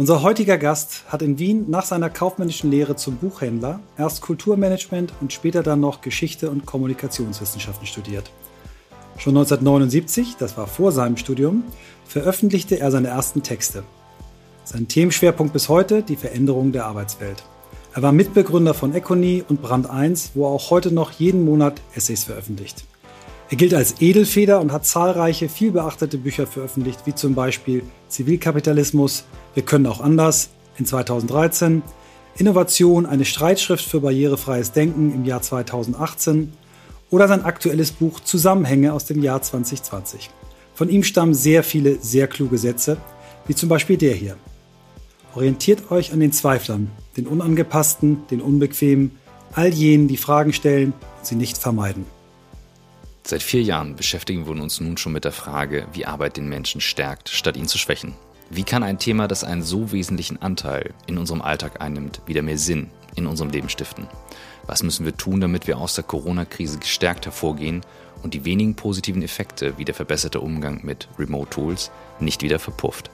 Unser heutiger Gast hat in Wien nach seiner kaufmännischen Lehre zum Buchhändler erst Kulturmanagement und später dann noch Geschichte und Kommunikationswissenschaften studiert. Schon 1979, das war vor seinem Studium, veröffentlichte er seine ersten Texte. Sein Themenschwerpunkt bis heute die Veränderung der Arbeitswelt. Er war Mitbegründer von Econy und Brand 1, wo er auch heute noch jeden Monat Essays veröffentlicht. Er gilt als Edelfeder und hat zahlreiche, vielbeachtete Bücher veröffentlicht, wie zum Beispiel Zivilkapitalismus, Wir können auch anders in 2013, Innovation, eine Streitschrift für barrierefreies Denken im Jahr 2018 oder sein aktuelles Buch Zusammenhänge aus dem Jahr 2020. Von ihm stammen sehr viele sehr kluge Sätze, wie zum Beispiel der hier. Orientiert euch an den Zweiflern, den Unangepassten, den Unbequemen, all jenen, die Fragen stellen und sie nicht vermeiden. Seit vier Jahren beschäftigen wir uns nun schon mit der Frage, wie Arbeit den Menschen stärkt, statt ihn zu schwächen. Wie kann ein Thema, das einen so wesentlichen Anteil in unserem Alltag einnimmt, wieder mehr Sinn in unserem Leben stiften? Was müssen wir tun, damit wir aus der Corona-Krise gestärkt hervorgehen und die wenigen positiven Effekte wie der verbesserte Umgang mit Remote-Tools nicht wieder verpufft?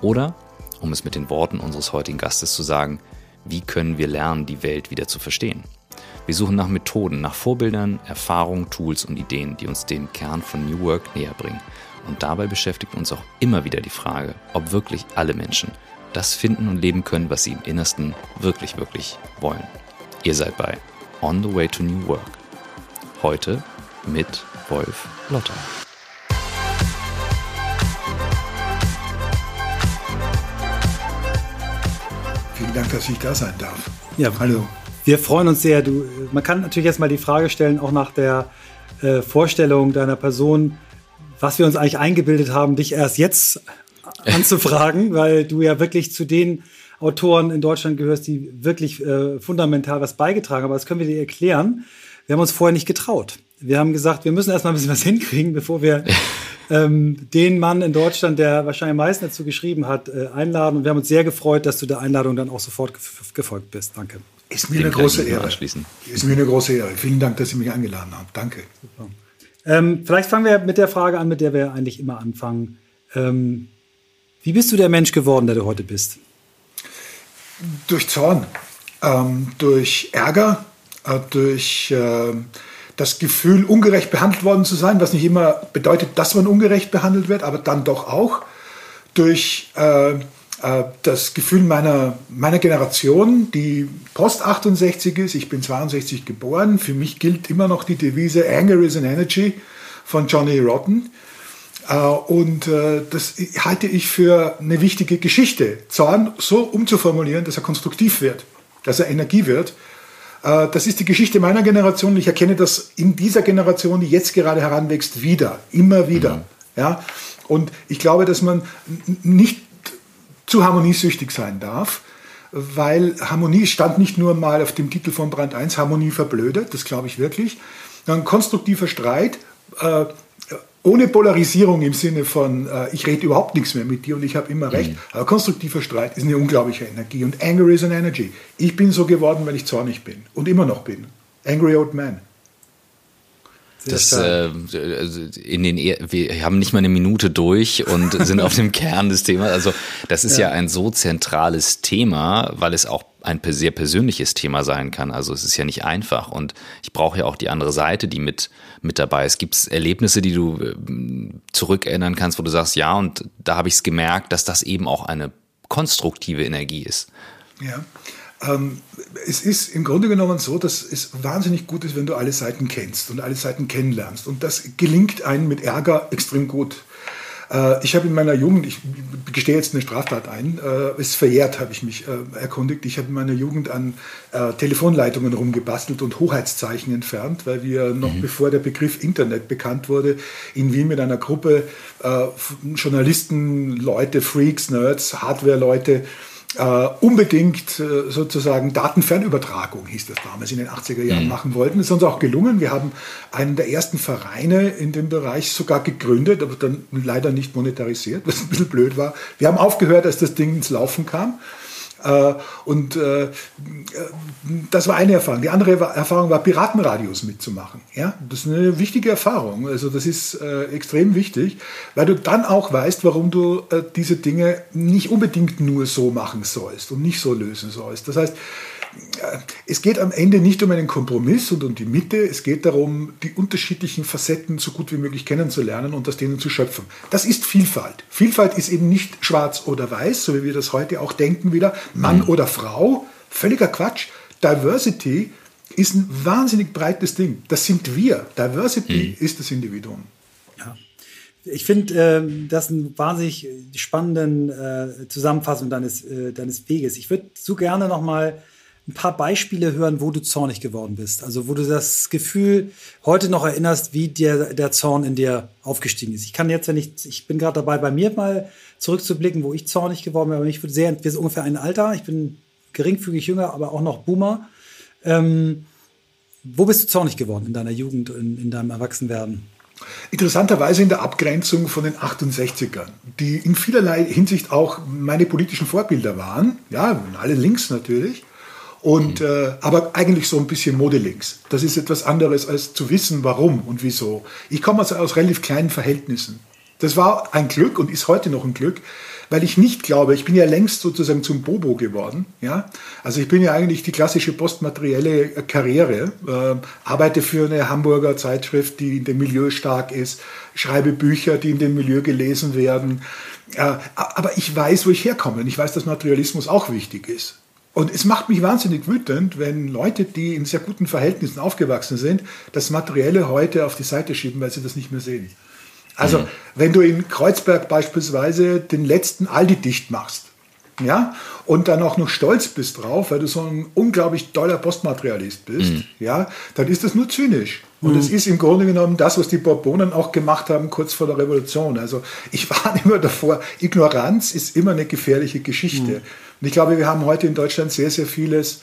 Oder, um es mit den Worten unseres heutigen Gastes zu sagen, wie können wir lernen, die Welt wieder zu verstehen? Wir suchen nach Methoden, nach Vorbildern, Erfahrungen, Tools und Ideen, die uns dem Kern von New Work näher bringen. Und dabei beschäftigt uns auch immer wieder die Frage, ob wirklich alle Menschen das finden und leben können, was sie im Innersten wirklich, wirklich wollen. Ihr seid bei On the Way to New Work. Heute mit Wolf Lotter. Vielen Dank, dass ich da sein darf. Ja, hallo. Wir freuen uns sehr. Du, man kann natürlich jetzt mal die Frage stellen, auch nach der äh, Vorstellung deiner Person, was wir uns eigentlich eingebildet haben, dich erst jetzt anzufragen, weil du ja wirklich zu den Autoren in Deutschland gehörst, die wirklich äh, fundamental was beigetragen haben. Aber das können wir dir erklären. Wir haben uns vorher nicht getraut. Wir haben gesagt, wir müssen erstmal ein bisschen was hinkriegen, bevor wir ähm, den Mann in Deutschland, der wahrscheinlich am meisten dazu geschrieben hat, äh, einladen. Und wir haben uns sehr gefreut, dass du der Einladung dann auch sofort gefolgt bist. Danke. Ist mir eine große Ehre. Ist mir eine große Ehre. Vielen Dank, dass Sie mich eingeladen haben. Danke. Ähm, vielleicht fangen wir mit der Frage an, mit der wir eigentlich immer anfangen. Ähm, wie bist du der Mensch geworden, der du heute bist? Durch Zorn, ähm, durch Ärger, äh, durch äh, das Gefühl, ungerecht behandelt worden zu sein, was nicht immer bedeutet, dass man ungerecht behandelt wird, aber dann doch auch. Durch äh, äh, das Gefühl meiner, meiner Generation, die Post 68 ist, ich bin 62 geboren, für mich gilt immer noch die Devise Anger is an Energy von Johnny Rotten. Äh, und äh, das halte ich für eine wichtige Geschichte. Zorn so umzuformulieren, dass er konstruktiv wird, dass er Energie wird. Das ist die Geschichte meiner Generation. Ich erkenne das in dieser Generation, die jetzt gerade heranwächst, wieder, immer wieder. Mhm. Ja? Und ich glaube, dass man nicht zu harmoniesüchtig sein darf, weil Harmonie stand nicht nur mal auf dem Titel von Brand 1, Harmonie verblödet, das glaube ich wirklich. Ein konstruktiver Streit, äh, ohne Polarisierung im Sinne von, äh, ich rede überhaupt nichts mehr mit dir und ich habe immer recht, mhm. aber konstruktiver Streit ist eine unglaubliche Energie und Anger is an Energy. Ich bin so geworden, weil ich zornig bin und immer noch bin. Angry Old Man. Das, äh, also in den, wir haben nicht mal eine Minute durch und sind auf dem Kern des Themas. Also das ist ja. ja ein so zentrales Thema, weil es auch ein sehr persönliches Thema sein kann. Also es ist ja nicht einfach und ich brauche ja auch die andere Seite, die mit mit dabei ist. Gibt es Erlebnisse, die du äh, zurückerinnern kannst, wo du sagst, ja, und da habe ich es gemerkt, dass das eben auch eine konstruktive Energie ist. Ja, ähm, es ist im Grunde genommen so, dass es wahnsinnig gut ist, wenn du alle Seiten kennst und alle Seiten kennenlernst. Und das gelingt einem mit Ärger extrem gut. Äh, ich habe in meiner Jugend, ich gestehe jetzt eine Straftat ein, äh, ist verjährt, habe ich mich äh, erkundigt. Ich habe in meiner Jugend an äh, Telefonleitungen rumgebastelt und Hoheitszeichen entfernt, weil wir noch mhm. bevor der Begriff Internet bekannt wurde, in Wien mit einer Gruppe äh, Journalisten, Leute, Freaks, Nerds, Hardware-Leute, äh, unbedingt äh, sozusagen Datenfernübertragung, hieß das damals in den 80er Jahren, mhm. machen wollten. Das ist uns auch gelungen. Wir haben einen der ersten Vereine in dem Bereich sogar gegründet, aber dann leider nicht monetarisiert, was ein bisschen blöd war. Wir haben aufgehört, als das Ding ins Laufen kam. Äh, und äh, das war eine Erfahrung. Die andere Erfahrung war, Piratenradios mitzumachen. Ja, das ist eine wichtige Erfahrung. Also das ist äh, extrem wichtig, weil du dann auch weißt, warum du äh, diese Dinge nicht unbedingt nur so machen sollst und nicht so lösen sollst. Das heißt, äh, es geht am Ende nicht um einen Kompromiss und um die Mitte, es geht darum, die unterschiedlichen Facetten so gut wie möglich kennenzulernen und aus denen zu schöpfen. Das ist Vielfalt. Vielfalt ist eben nicht schwarz oder weiß, so wie wir das heute auch denken wieder, Mann mhm. oder Frau. Völliger Quatsch. Diversity ist ein wahnsinnig breites Ding. Das sind wir. Diversity mhm. ist das Individuum. Ja. Ich finde äh, das einen wahnsinnig spannenden äh, Zusammenfassung deines, äh, deines Weges. Ich würde so gerne noch mal ein paar Beispiele hören, wo du zornig geworden bist. Also wo du das Gefühl heute noch erinnerst, wie dir der Zorn in dir aufgestiegen ist. Ich kann jetzt, wenn ich, ich bin gerade dabei, bei mir mal zurückzublicken, wo ich zornig geworden bin, aber ich würde sehr, wir sind ungefähr ein Alter. Ich bin geringfügig jünger, aber auch noch Boomer. Ähm, wo bist du zornig geworden in deiner Jugend, in, in deinem Erwachsenwerden? Interessanterweise in der Abgrenzung von den 68ern, die in vielerlei Hinsicht auch meine politischen Vorbilder waren. Ja, alle links natürlich. Und, mhm. äh, aber eigentlich so ein bisschen modelinks. Das ist etwas anderes als zu wissen, warum und wieso. Ich komme also aus relativ kleinen Verhältnissen. Das war ein Glück und ist heute noch ein Glück, weil ich nicht glaube, ich bin ja längst sozusagen zum Bobo geworden. Ja? Also ich bin ja eigentlich die klassische postmaterielle Karriere, äh, arbeite für eine Hamburger Zeitschrift, die in dem Milieu stark ist, schreibe Bücher, die in dem Milieu gelesen werden. Äh, aber ich weiß, wo ich herkomme und ich weiß, dass Materialismus auch wichtig ist. Und es macht mich wahnsinnig wütend, wenn Leute, die in sehr guten Verhältnissen aufgewachsen sind, das Materielle heute auf die Seite schieben, weil sie das nicht mehr sehen. Also, mhm. wenn du in Kreuzberg beispielsweise den letzten Aldi dicht machst, ja, und dann auch noch stolz bist drauf, weil du so ein unglaublich toller Postmaterialist bist, mhm. ja, dann ist das nur zynisch. Und es mhm. ist im Grunde genommen das, was die Bourbonen auch gemacht haben kurz vor der Revolution. Also ich war immer davor, Ignoranz ist immer eine gefährliche Geschichte. Mhm. Und ich glaube, wir haben heute in Deutschland sehr, sehr vieles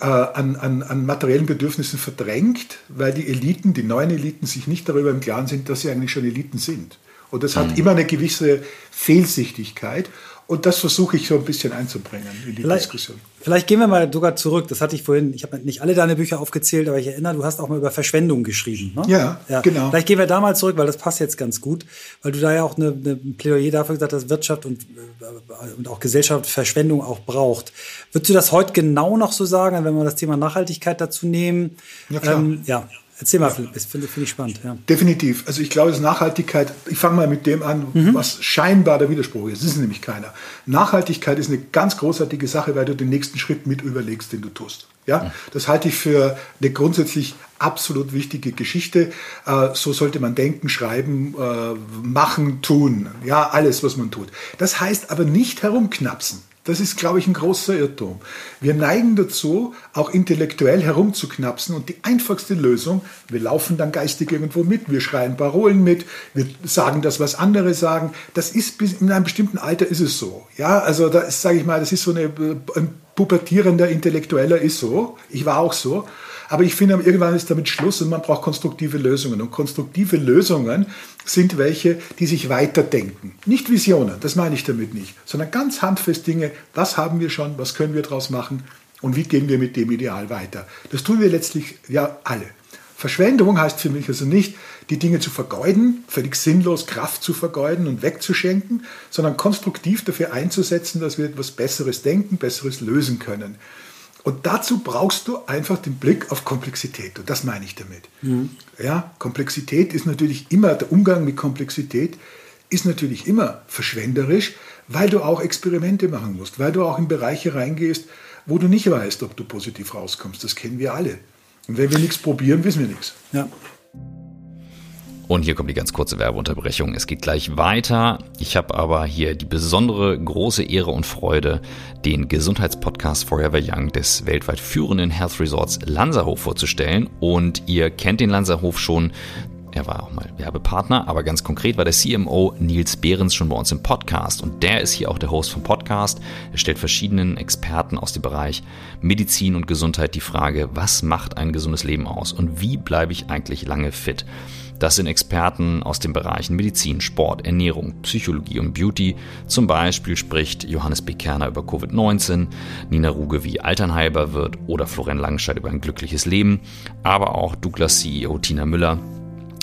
äh, an, an, an materiellen Bedürfnissen verdrängt, weil die Eliten, die neuen Eliten, sich nicht darüber im Klaren sind, dass sie eigentlich schon Eliten sind. Und das hat mhm. immer eine gewisse Fehlsichtigkeit. Und das versuche ich so ein bisschen einzubringen in die vielleicht, Diskussion. Vielleicht gehen wir mal sogar zurück. Das hatte ich vorhin, ich habe nicht alle deine Bücher aufgezählt, aber ich erinnere, du hast auch mal über Verschwendung geschrieben. Ne? Ja, ja, genau. Vielleicht gehen wir da mal zurück, weil das passt jetzt ganz gut, weil du da ja auch eine, eine Plädoyer dafür gesagt hast, dass Wirtschaft und, äh, und auch Gesellschaft Verschwendung auch braucht. Würdest du das heute genau noch so sagen, wenn wir das Thema Nachhaltigkeit dazu nehmen? Ja, klar. Ähm, ja. Erzähl mal, das finde find ich spannend. Ja. Definitiv. Also ich glaube, dass Nachhaltigkeit, ich fange mal mit dem an, mhm. was scheinbar der Widerspruch ist. Das ist nämlich keiner. Nachhaltigkeit ist eine ganz großartige Sache, weil du den nächsten Schritt mit überlegst, den du tust. Ja, mhm. das halte ich für eine grundsätzlich absolut wichtige Geschichte. Äh, so sollte man denken, schreiben, äh, machen, tun. Ja, alles, was man tut. Das heißt aber nicht herumknapsen. Das ist, glaube ich, ein großer Irrtum. Wir neigen dazu, auch intellektuell herumzuknapsen und die einfachste Lösung, wir laufen dann geistig irgendwo mit, wir schreien Parolen mit, wir sagen das, was andere sagen. Das ist bis in einem bestimmten Alter ist es so. Ja, also da sage ich mal, das ist so eine, ein pubertierender Intellektueller ist so. Ich war auch so. Aber ich finde, irgendwann ist damit Schluss und man braucht konstruktive Lösungen. Und konstruktive Lösungen sind welche, die sich weiterdenken. Nicht Visionen, das meine ich damit nicht, sondern ganz handfest Dinge, was haben wir schon, was können wir daraus machen und wie gehen wir mit dem Ideal weiter. Das tun wir letztlich ja alle. Verschwendung heißt für mich also nicht, die Dinge zu vergeuden, völlig sinnlos Kraft zu vergeuden und wegzuschenken, sondern konstruktiv dafür einzusetzen, dass wir etwas Besseres denken, Besseres lösen können. Und dazu brauchst du einfach den Blick auf Komplexität. Und das meine ich damit. Mhm. Ja, Komplexität ist natürlich immer, der Umgang mit Komplexität ist natürlich immer verschwenderisch, weil du auch Experimente machen musst, weil du auch in Bereiche reingehst, wo du nicht weißt, ob du positiv rauskommst. Das kennen wir alle. Und wenn wir nichts probieren, wissen wir nichts. Ja. Und hier kommt die ganz kurze Werbeunterbrechung. Es geht gleich weiter. Ich habe aber hier die besondere große Ehre und Freude, den Gesundheitspodcast Forever Young des weltweit führenden Health Resorts Lanzerhof vorzustellen. Und ihr kennt den Lanzerhof schon. Er war auch mal Werbepartner, aber ganz konkret war der CMO Nils Behrens schon bei uns im Podcast und der ist hier auch der Host vom Podcast. Er stellt verschiedenen Experten aus dem Bereich Medizin und Gesundheit die Frage, was macht ein gesundes Leben aus und wie bleibe ich eigentlich lange fit? Das sind Experten aus den Bereichen Medizin, Sport, Ernährung, Psychologie und Beauty. Zum Beispiel spricht Johannes B. Kerner über Covid-19, Nina Ruge, wie Altern heilbar wird oder Florian Langenscheid über ein glückliches Leben, aber auch Douglas CEO Tina Müller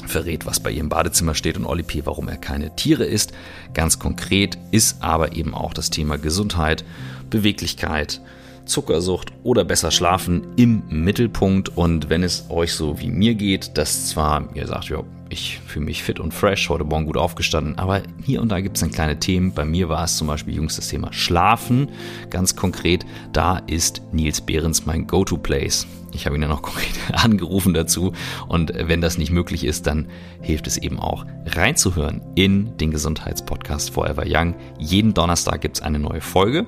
verrät, was bei ihr im Badezimmer steht und Oli P., warum er keine Tiere isst. Ganz konkret ist aber eben auch das Thema Gesundheit, Beweglichkeit, Zuckersucht oder besser schlafen im Mittelpunkt. Und wenn es euch so wie mir geht, dass zwar ihr sagt, ja, ich fühle mich fit und fresh, heute Morgen gut aufgestanden, aber hier und da gibt es dann kleine Themen. Bei mir war es zum Beispiel jüngst das Thema Schlafen. Ganz konkret, da ist Nils Behrens mein Go-To-Place. Ich habe ihn ja noch konkret angerufen dazu. Und wenn das nicht möglich ist, dann hilft es eben auch reinzuhören in den Gesundheitspodcast Forever Young. Jeden Donnerstag gibt es eine neue Folge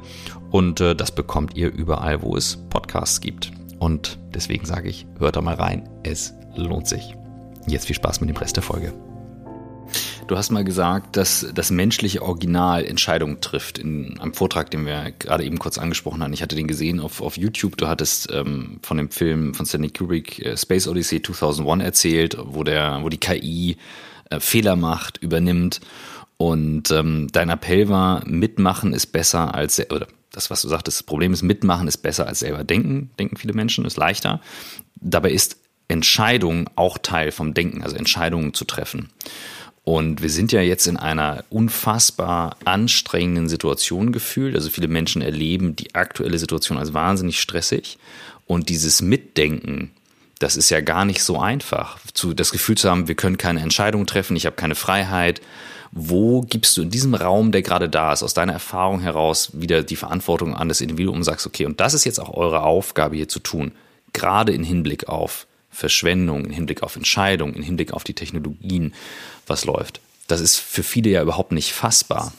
und äh, das bekommt ihr überall, wo es Podcasts gibt. Und deswegen sage ich, hört da mal rein. Es lohnt sich. Jetzt viel Spaß mit dem Rest der Folge. Du hast mal gesagt, dass das menschliche Original Entscheidungen trifft. In einem Vortrag, den wir gerade eben kurz angesprochen haben. Ich hatte den gesehen auf, auf YouTube. Du hattest ähm, von dem Film von Stanley Kubrick äh, Space Odyssey 2001 erzählt, wo der, wo die KI äh, Fehler macht, übernimmt. Und ähm, dein Appell war, mitmachen ist besser als, oder das, was du sagtest, das Problem ist, mitmachen ist besser als selber denken, denken viele Menschen, ist leichter. Dabei ist Entscheidung auch Teil vom Denken, also Entscheidungen zu treffen. Und wir sind ja jetzt in einer unfassbar anstrengenden Situation gefühlt. Also viele Menschen erleben die aktuelle Situation als wahnsinnig stressig. Und dieses Mitdenken, das ist ja gar nicht so einfach. Zu, das Gefühl zu haben, wir können keine Entscheidung treffen, ich habe keine Freiheit. Wo gibst du in diesem Raum, der gerade da ist, aus deiner Erfahrung heraus wieder die Verantwortung an das Individuum und sagst, okay, und das ist jetzt auch eure Aufgabe hier zu tun, gerade in Hinblick auf Verschwendung, im Hinblick auf Entscheidungen, im Hinblick auf die Technologien, was läuft. Das ist für viele ja überhaupt nicht fassbar.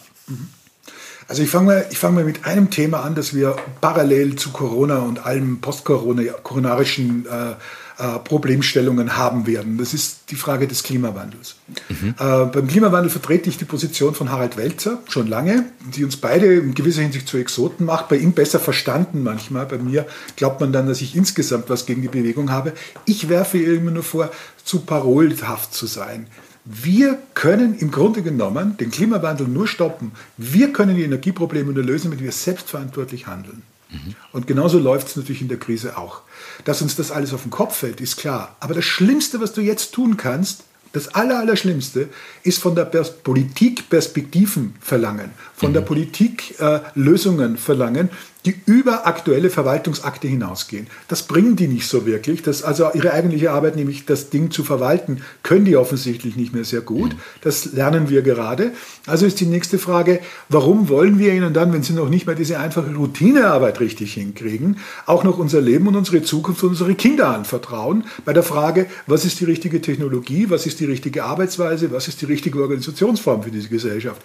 Also ich fange mal, fang mal mit einem Thema an, das wir parallel zu Corona und allem post-coronarischen äh, äh, Problemstellungen haben werden. Das ist die Frage des Klimawandels. Mhm. Äh, beim Klimawandel vertrete ich die Position von Harald Welzer schon lange, die uns beide in gewisser Hinsicht zu Exoten macht. Bei ihm besser verstanden manchmal. Bei mir glaubt man dann, dass ich insgesamt was gegen die Bewegung habe. Ich werfe ihr immer nur vor, zu parolhaft zu sein. Wir können im Grunde genommen den Klimawandel nur stoppen. Wir können die Energieprobleme nur lösen, wenn wir selbstverantwortlich handeln. Mhm. Und genauso läuft es natürlich in der Krise auch. Dass uns das alles auf den Kopf fällt, ist klar. Aber das Schlimmste, was du jetzt tun kannst, das Allerallerschlimmste ist von der Pers Politik Perspektiven verlangen, von mhm. der Politik äh, Lösungen verlangen, die über aktuelle Verwaltungsakte hinausgehen. Das bringen die nicht so wirklich. Das, also ihre eigentliche Arbeit, nämlich das Ding zu verwalten, können die offensichtlich nicht mehr sehr gut. Das lernen wir gerade. Also ist die nächste Frage, warum wollen wir ihnen dann, wenn sie noch nicht mehr diese einfache Routinearbeit richtig hinkriegen, auch noch unser Leben und unsere Zukunft und unsere Kinder anvertrauen? Bei der Frage, was ist die richtige Technologie, was ist die richtige Arbeitsweise, was ist die richtige Organisationsform für diese Gesellschaft?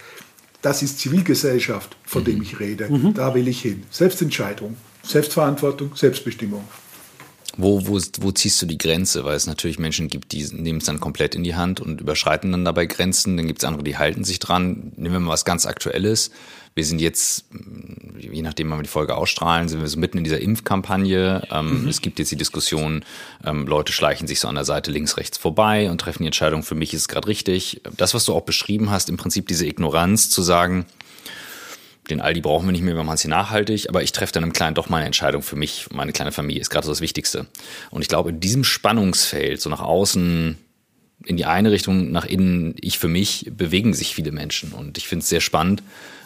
Das ist Zivilgesellschaft, von mhm. dem ich rede. Mhm. Da will ich hin. Selbstentscheidung, Selbstverantwortung, Selbstbestimmung. Wo, wo, wo ziehst du die Grenze? Weil es natürlich Menschen gibt, die nehmen es dann komplett in die Hand und überschreiten dann dabei Grenzen. Dann gibt es andere, die halten sich dran. Nehmen wir mal was ganz Aktuelles. Wir sind jetzt, je nachdem, wann wir die Folge ausstrahlen, sind wir so mitten in dieser Impfkampagne. Ähm, mhm. Es gibt jetzt die Diskussion, ähm, Leute schleichen sich so an der Seite links, rechts vorbei und treffen die Entscheidung, für mich ist es gerade richtig. Das, was du auch beschrieben hast, im Prinzip diese Ignoranz zu sagen, den Aldi brauchen wir nicht mehr, wir machen es hier nachhaltig, aber ich treffe dann im Kleinen doch meine Entscheidung für mich, meine kleine Familie, ist gerade so das Wichtigste. Und ich glaube, in diesem Spannungsfeld, so nach außen in die eine Richtung, nach innen, ich für mich, bewegen sich viele Menschen. Und ich finde es sehr spannend,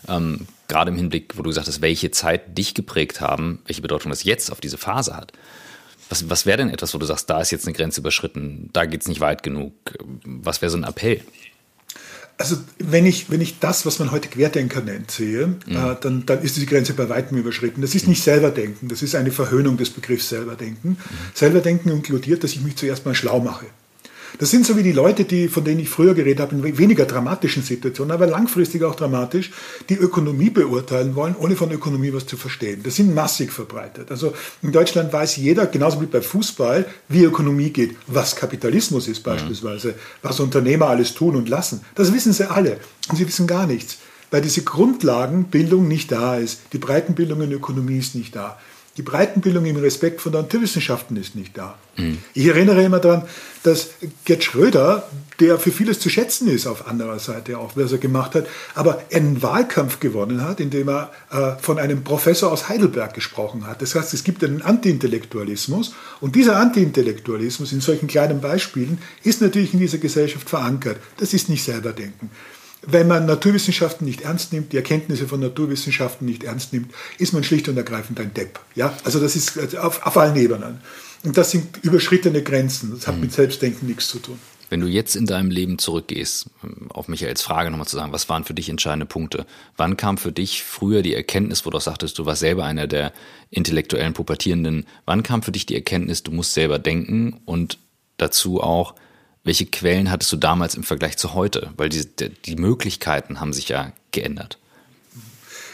ähm, gerade im Hinblick, wo du gesagt hast, welche Zeit dich geprägt haben, welche Bedeutung das jetzt auf diese Phase hat. Was, was wäre denn etwas, wo du sagst, da ist jetzt eine Grenze überschritten, da geht es nicht weit genug? Was wäre so ein Appell? Also wenn ich, wenn ich das, was man heute Querdenker nennt, sehe, mhm. äh, dann, dann ist diese Grenze bei weitem überschritten. Das ist nicht Selberdenken, das ist eine Verhöhnung des Begriffs Selberdenken. Mhm. Selberdenken inkludiert, dass ich mich zuerst mal schlau mache. Das sind so wie die Leute, die, von denen ich früher geredet habe, in weniger dramatischen Situationen, aber langfristig auch dramatisch, die Ökonomie beurteilen wollen, ohne von Ökonomie was zu verstehen. Das sind massig verbreitet. Also in Deutschland weiß jeder, genauso wie bei Fußball, wie Ökonomie geht, was Kapitalismus ist beispielsweise, ja. was Unternehmer alles tun und lassen. Das wissen sie alle. Und sie wissen gar nichts, weil diese Grundlagenbildung nicht da ist. Die Breitenbildung in Ökonomie ist nicht da. Die Breitenbildung im Respekt von der Naturwissenschaften ist nicht da. Mhm. Ich erinnere immer daran, dass Gerd Schröder, der für vieles zu schätzen ist auf anderer Seite auch, was er gemacht hat, aber einen Wahlkampf gewonnen hat, indem er äh, von einem Professor aus Heidelberg gesprochen hat. Das heißt, es gibt einen Antiintellektualismus und dieser Antiintellektualismus in solchen kleinen Beispielen ist natürlich in dieser Gesellschaft verankert. Das ist nicht selber denken. Wenn man Naturwissenschaften nicht ernst nimmt, die Erkenntnisse von Naturwissenschaften nicht ernst nimmt, ist man schlicht und ergreifend ein Depp. Ja? Also das ist also auf, auf allen Ebenen. Und das sind überschrittene Grenzen. Das hat mhm. mit Selbstdenken nichts zu tun. Wenn du jetzt in deinem Leben zurückgehst, auf Michaels Frage nochmal zu sagen, was waren für dich entscheidende Punkte? Wann kam für dich früher die Erkenntnis, wo du sagtest, du warst selber einer der intellektuellen Pubertierenden, wann kam für dich die Erkenntnis, du musst selber denken und dazu auch, welche Quellen hattest du damals im Vergleich zu heute? Weil die, die Möglichkeiten haben sich ja geändert.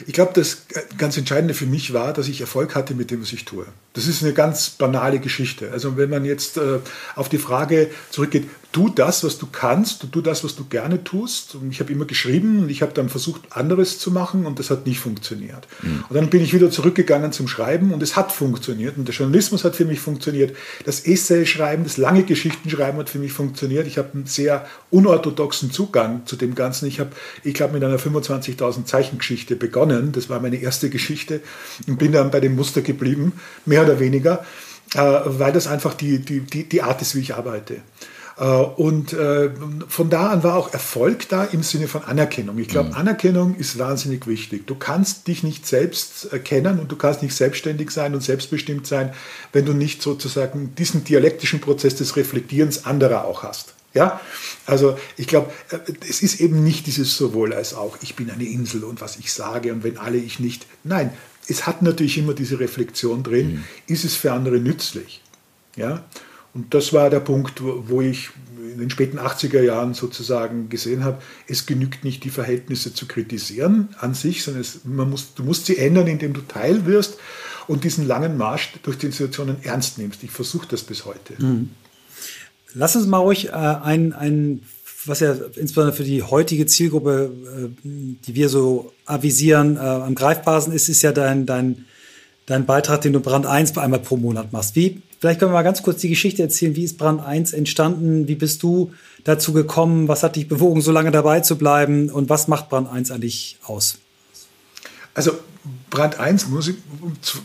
Ich glaube, das ganz Entscheidende für mich war, dass ich Erfolg hatte mit dem, was ich tue. Das ist eine ganz banale Geschichte. Also wenn man jetzt äh, auf die Frage zurückgeht, tu das, was du kannst, tu das, was du gerne tust. Und ich habe immer geschrieben und ich habe dann versucht, anderes zu machen und das hat nicht funktioniert. Mhm. Und dann bin ich wieder zurückgegangen zum Schreiben und es hat funktioniert. Und der Journalismus hat für mich funktioniert. Das Essay-Schreiben, das lange Geschichtenschreiben hat für mich funktioniert. Ich habe einen sehr unorthodoxen Zugang zu dem Ganzen. Ich habe, ich glaube, mit einer 25.000 Zeichen Geschichte begonnen. Das war meine erste Geschichte und bin dann bei dem Muster geblieben. Mehr mehr oder weniger, äh, weil das einfach die, die, die, die Art ist, wie ich arbeite. Äh, und äh, von da an war auch Erfolg da im Sinne von Anerkennung. Ich glaube, mhm. Anerkennung ist wahnsinnig wichtig. Du kannst dich nicht selbst erkennen und du kannst nicht selbstständig sein und selbstbestimmt sein, wenn du nicht sozusagen diesen dialektischen Prozess des Reflektierens anderer auch hast. Ja, also ich glaube, es ist eben nicht dieses sowohl als auch, ich bin eine Insel und was ich sage und wenn alle ich nicht. Nein, es hat natürlich immer diese Reflexion drin, mhm. ist es für andere nützlich? Ja? Und das war der Punkt, wo ich in den späten 80er Jahren sozusagen gesehen habe, es genügt nicht, die Verhältnisse zu kritisieren an sich, sondern es, man muss, du musst sie ändern, indem du Teil wirst und diesen langen Marsch durch die Institutionen ernst nimmst. Ich versuche das bis heute. Mhm. Lass uns mal ruhig äh, ein, ein was ja insbesondere für die heutige Zielgruppe, äh, die wir so avisieren, äh, am greifbarsten ist, ist ja dein, dein, dein Beitrag, den du Brand 1 einmal pro Monat machst. Wie, vielleicht können wir mal ganz kurz die Geschichte erzählen. Wie ist Brand 1 entstanden? Wie bist du dazu gekommen? Was hat dich bewogen, so lange dabei zu bleiben? Und was macht Brand 1 eigentlich aus? Also Brand 1 muss ich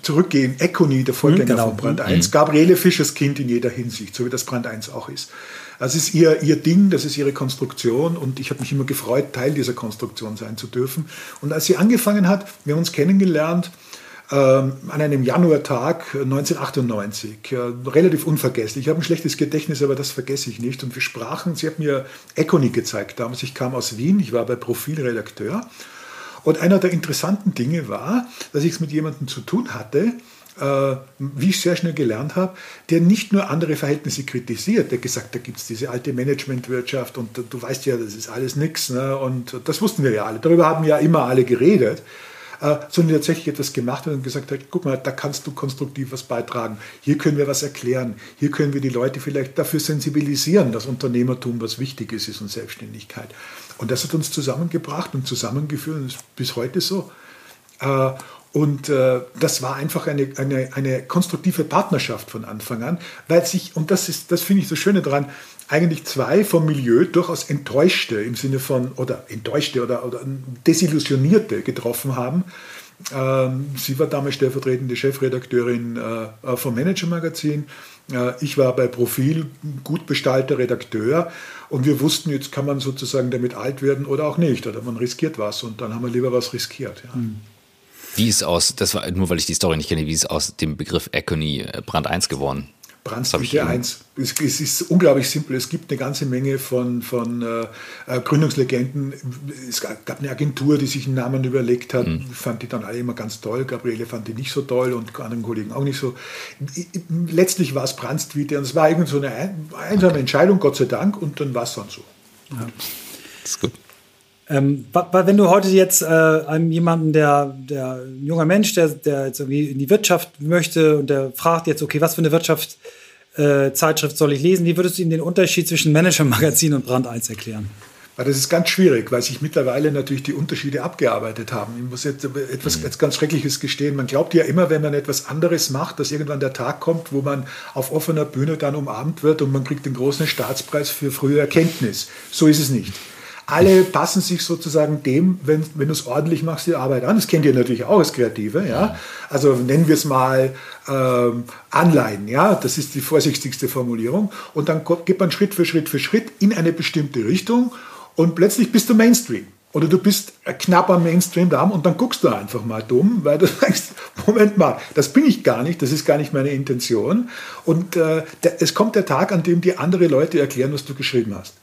zurückgehen. Econi, der Vorgänger mhm, genau. von Brand 1. Mhm. Gabriele Fischers Kind in jeder Hinsicht, so wie das Brand 1 auch ist. Das ist ihr, ihr Ding, das ist ihre Konstruktion und ich habe mich immer gefreut, Teil dieser Konstruktion sein zu dürfen. Und als sie angefangen hat, wir haben uns kennengelernt, an einem Januartag 1998, äh, relativ unvergesslich. Ich habe ein schlechtes Gedächtnis, aber das vergesse ich nicht. Und wir sprachen, sie hat mir Econi gezeigt damals. Ich kam aus Wien, ich war bei Profilredakteur. Und einer der interessanten Dinge war, dass ich es mit jemandem zu tun hatte, äh, wie ich sehr schnell gelernt habe, der nicht nur andere Verhältnisse kritisiert, der gesagt, da gibt es diese alte Managementwirtschaft und du weißt ja, das ist alles nichts. Ne? Und das wussten wir ja alle. Darüber haben ja immer alle geredet. Äh, sondern tatsächlich etwas gemacht hat und gesagt hat, guck mal, da kannst du konstruktiv was beitragen. Hier können wir was erklären. Hier können wir die Leute vielleicht dafür sensibilisieren, dass Unternehmertum was Wichtiges ist und Selbstständigkeit. Und das hat uns zusammengebracht und zusammengeführt und ist bis heute so. Äh, und äh, das war einfach eine, eine, eine konstruktive Partnerschaft von Anfang an, weil sich, und das das finde ich so Schöne daran, eigentlich zwei vom Milieu durchaus Enttäuschte im Sinne von, oder Enttäuschte oder, oder Desillusionierte getroffen haben. Ähm, sie war damals stellvertretende Chefredakteurin äh, vom Manager Magazin. Äh, ich war bei Profil gut bestallter Redakteur und wir wussten, jetzt kann man sozusagen damit alt werden oder auch nicht, oder man riskiert was und dann haben wir lieber was riskiert. Ja. Mhm. Wie ist aus, das war nur weil ich die Story nicht kenne, wie ist aus dem Begriff Econy äh, Brand 1 geworden? Brandstücke 1. Es, es, ist unglaublich simpel. Es gibt eine ganze Menge von, von äh, äh Gründungslegenden. Es gab eine Agentur, die sich einen Namen überlegt hat. Mhm. Fand die dann alle immer ganz toll. Gabriele fand die nicht so toll und anderen Kollegen auch nicht so. Letztlich war es Brandstwiete und es war irgendwie so eine einsame. Entscheidung, Gott sei Dank, und dann war es dann so. Ja. Das ist gut. Ähm, wenn du heute jetzt äh, einem jemanden, der, der ein junger Mensch, der, der jetzt irgendwie in die Wirtschaft möchte und der fragt jetzt, okay, was für eine Wirtschaftszeitschrift äh, soll ich lesen, wie würdest du ihm den Unterschied zwischen Manager-Magazin und Brand 1 erklären? Das ist ganz schwierig, weil sich mittlerweile natürlich die Unterschiede abgearbeitet haben. Ich muss jetzt etwas mhm. ganz Schreckliches gestehen. Man glaubt ja immer, wenn man etwas anderes macht, dass irgendwann der Tag kommt, wo man auf offener Bühne dann umarmt wird und man kriegt den großen Staatspreis für frühe Erkenntnis. So ist es nicht. Alle passen sich sozusagen dem, wenn, wenn du es ordentlich machst, die Arbeit an. Das kennt ihr natürlich auch als Kreative. Ja? Also nennen wir es mal ähm, Anleihen. Ja? Das ist die vorsichtigste Formulierung. Und dann geht man Schritt für Schritt für Schritt in eine bestimmte Richtung und plötzlich bist du Mainstream. Oder du bist knapp am Mainstream da und dann guckst du einfach mal dumm, weil du sagst, Moment mal, das bin ich gar nicht, das ist gar nicht meine Intention. Und äh, der, es kommt der Tag, an dem dir andere Leute erklären, was du geschrieben hast.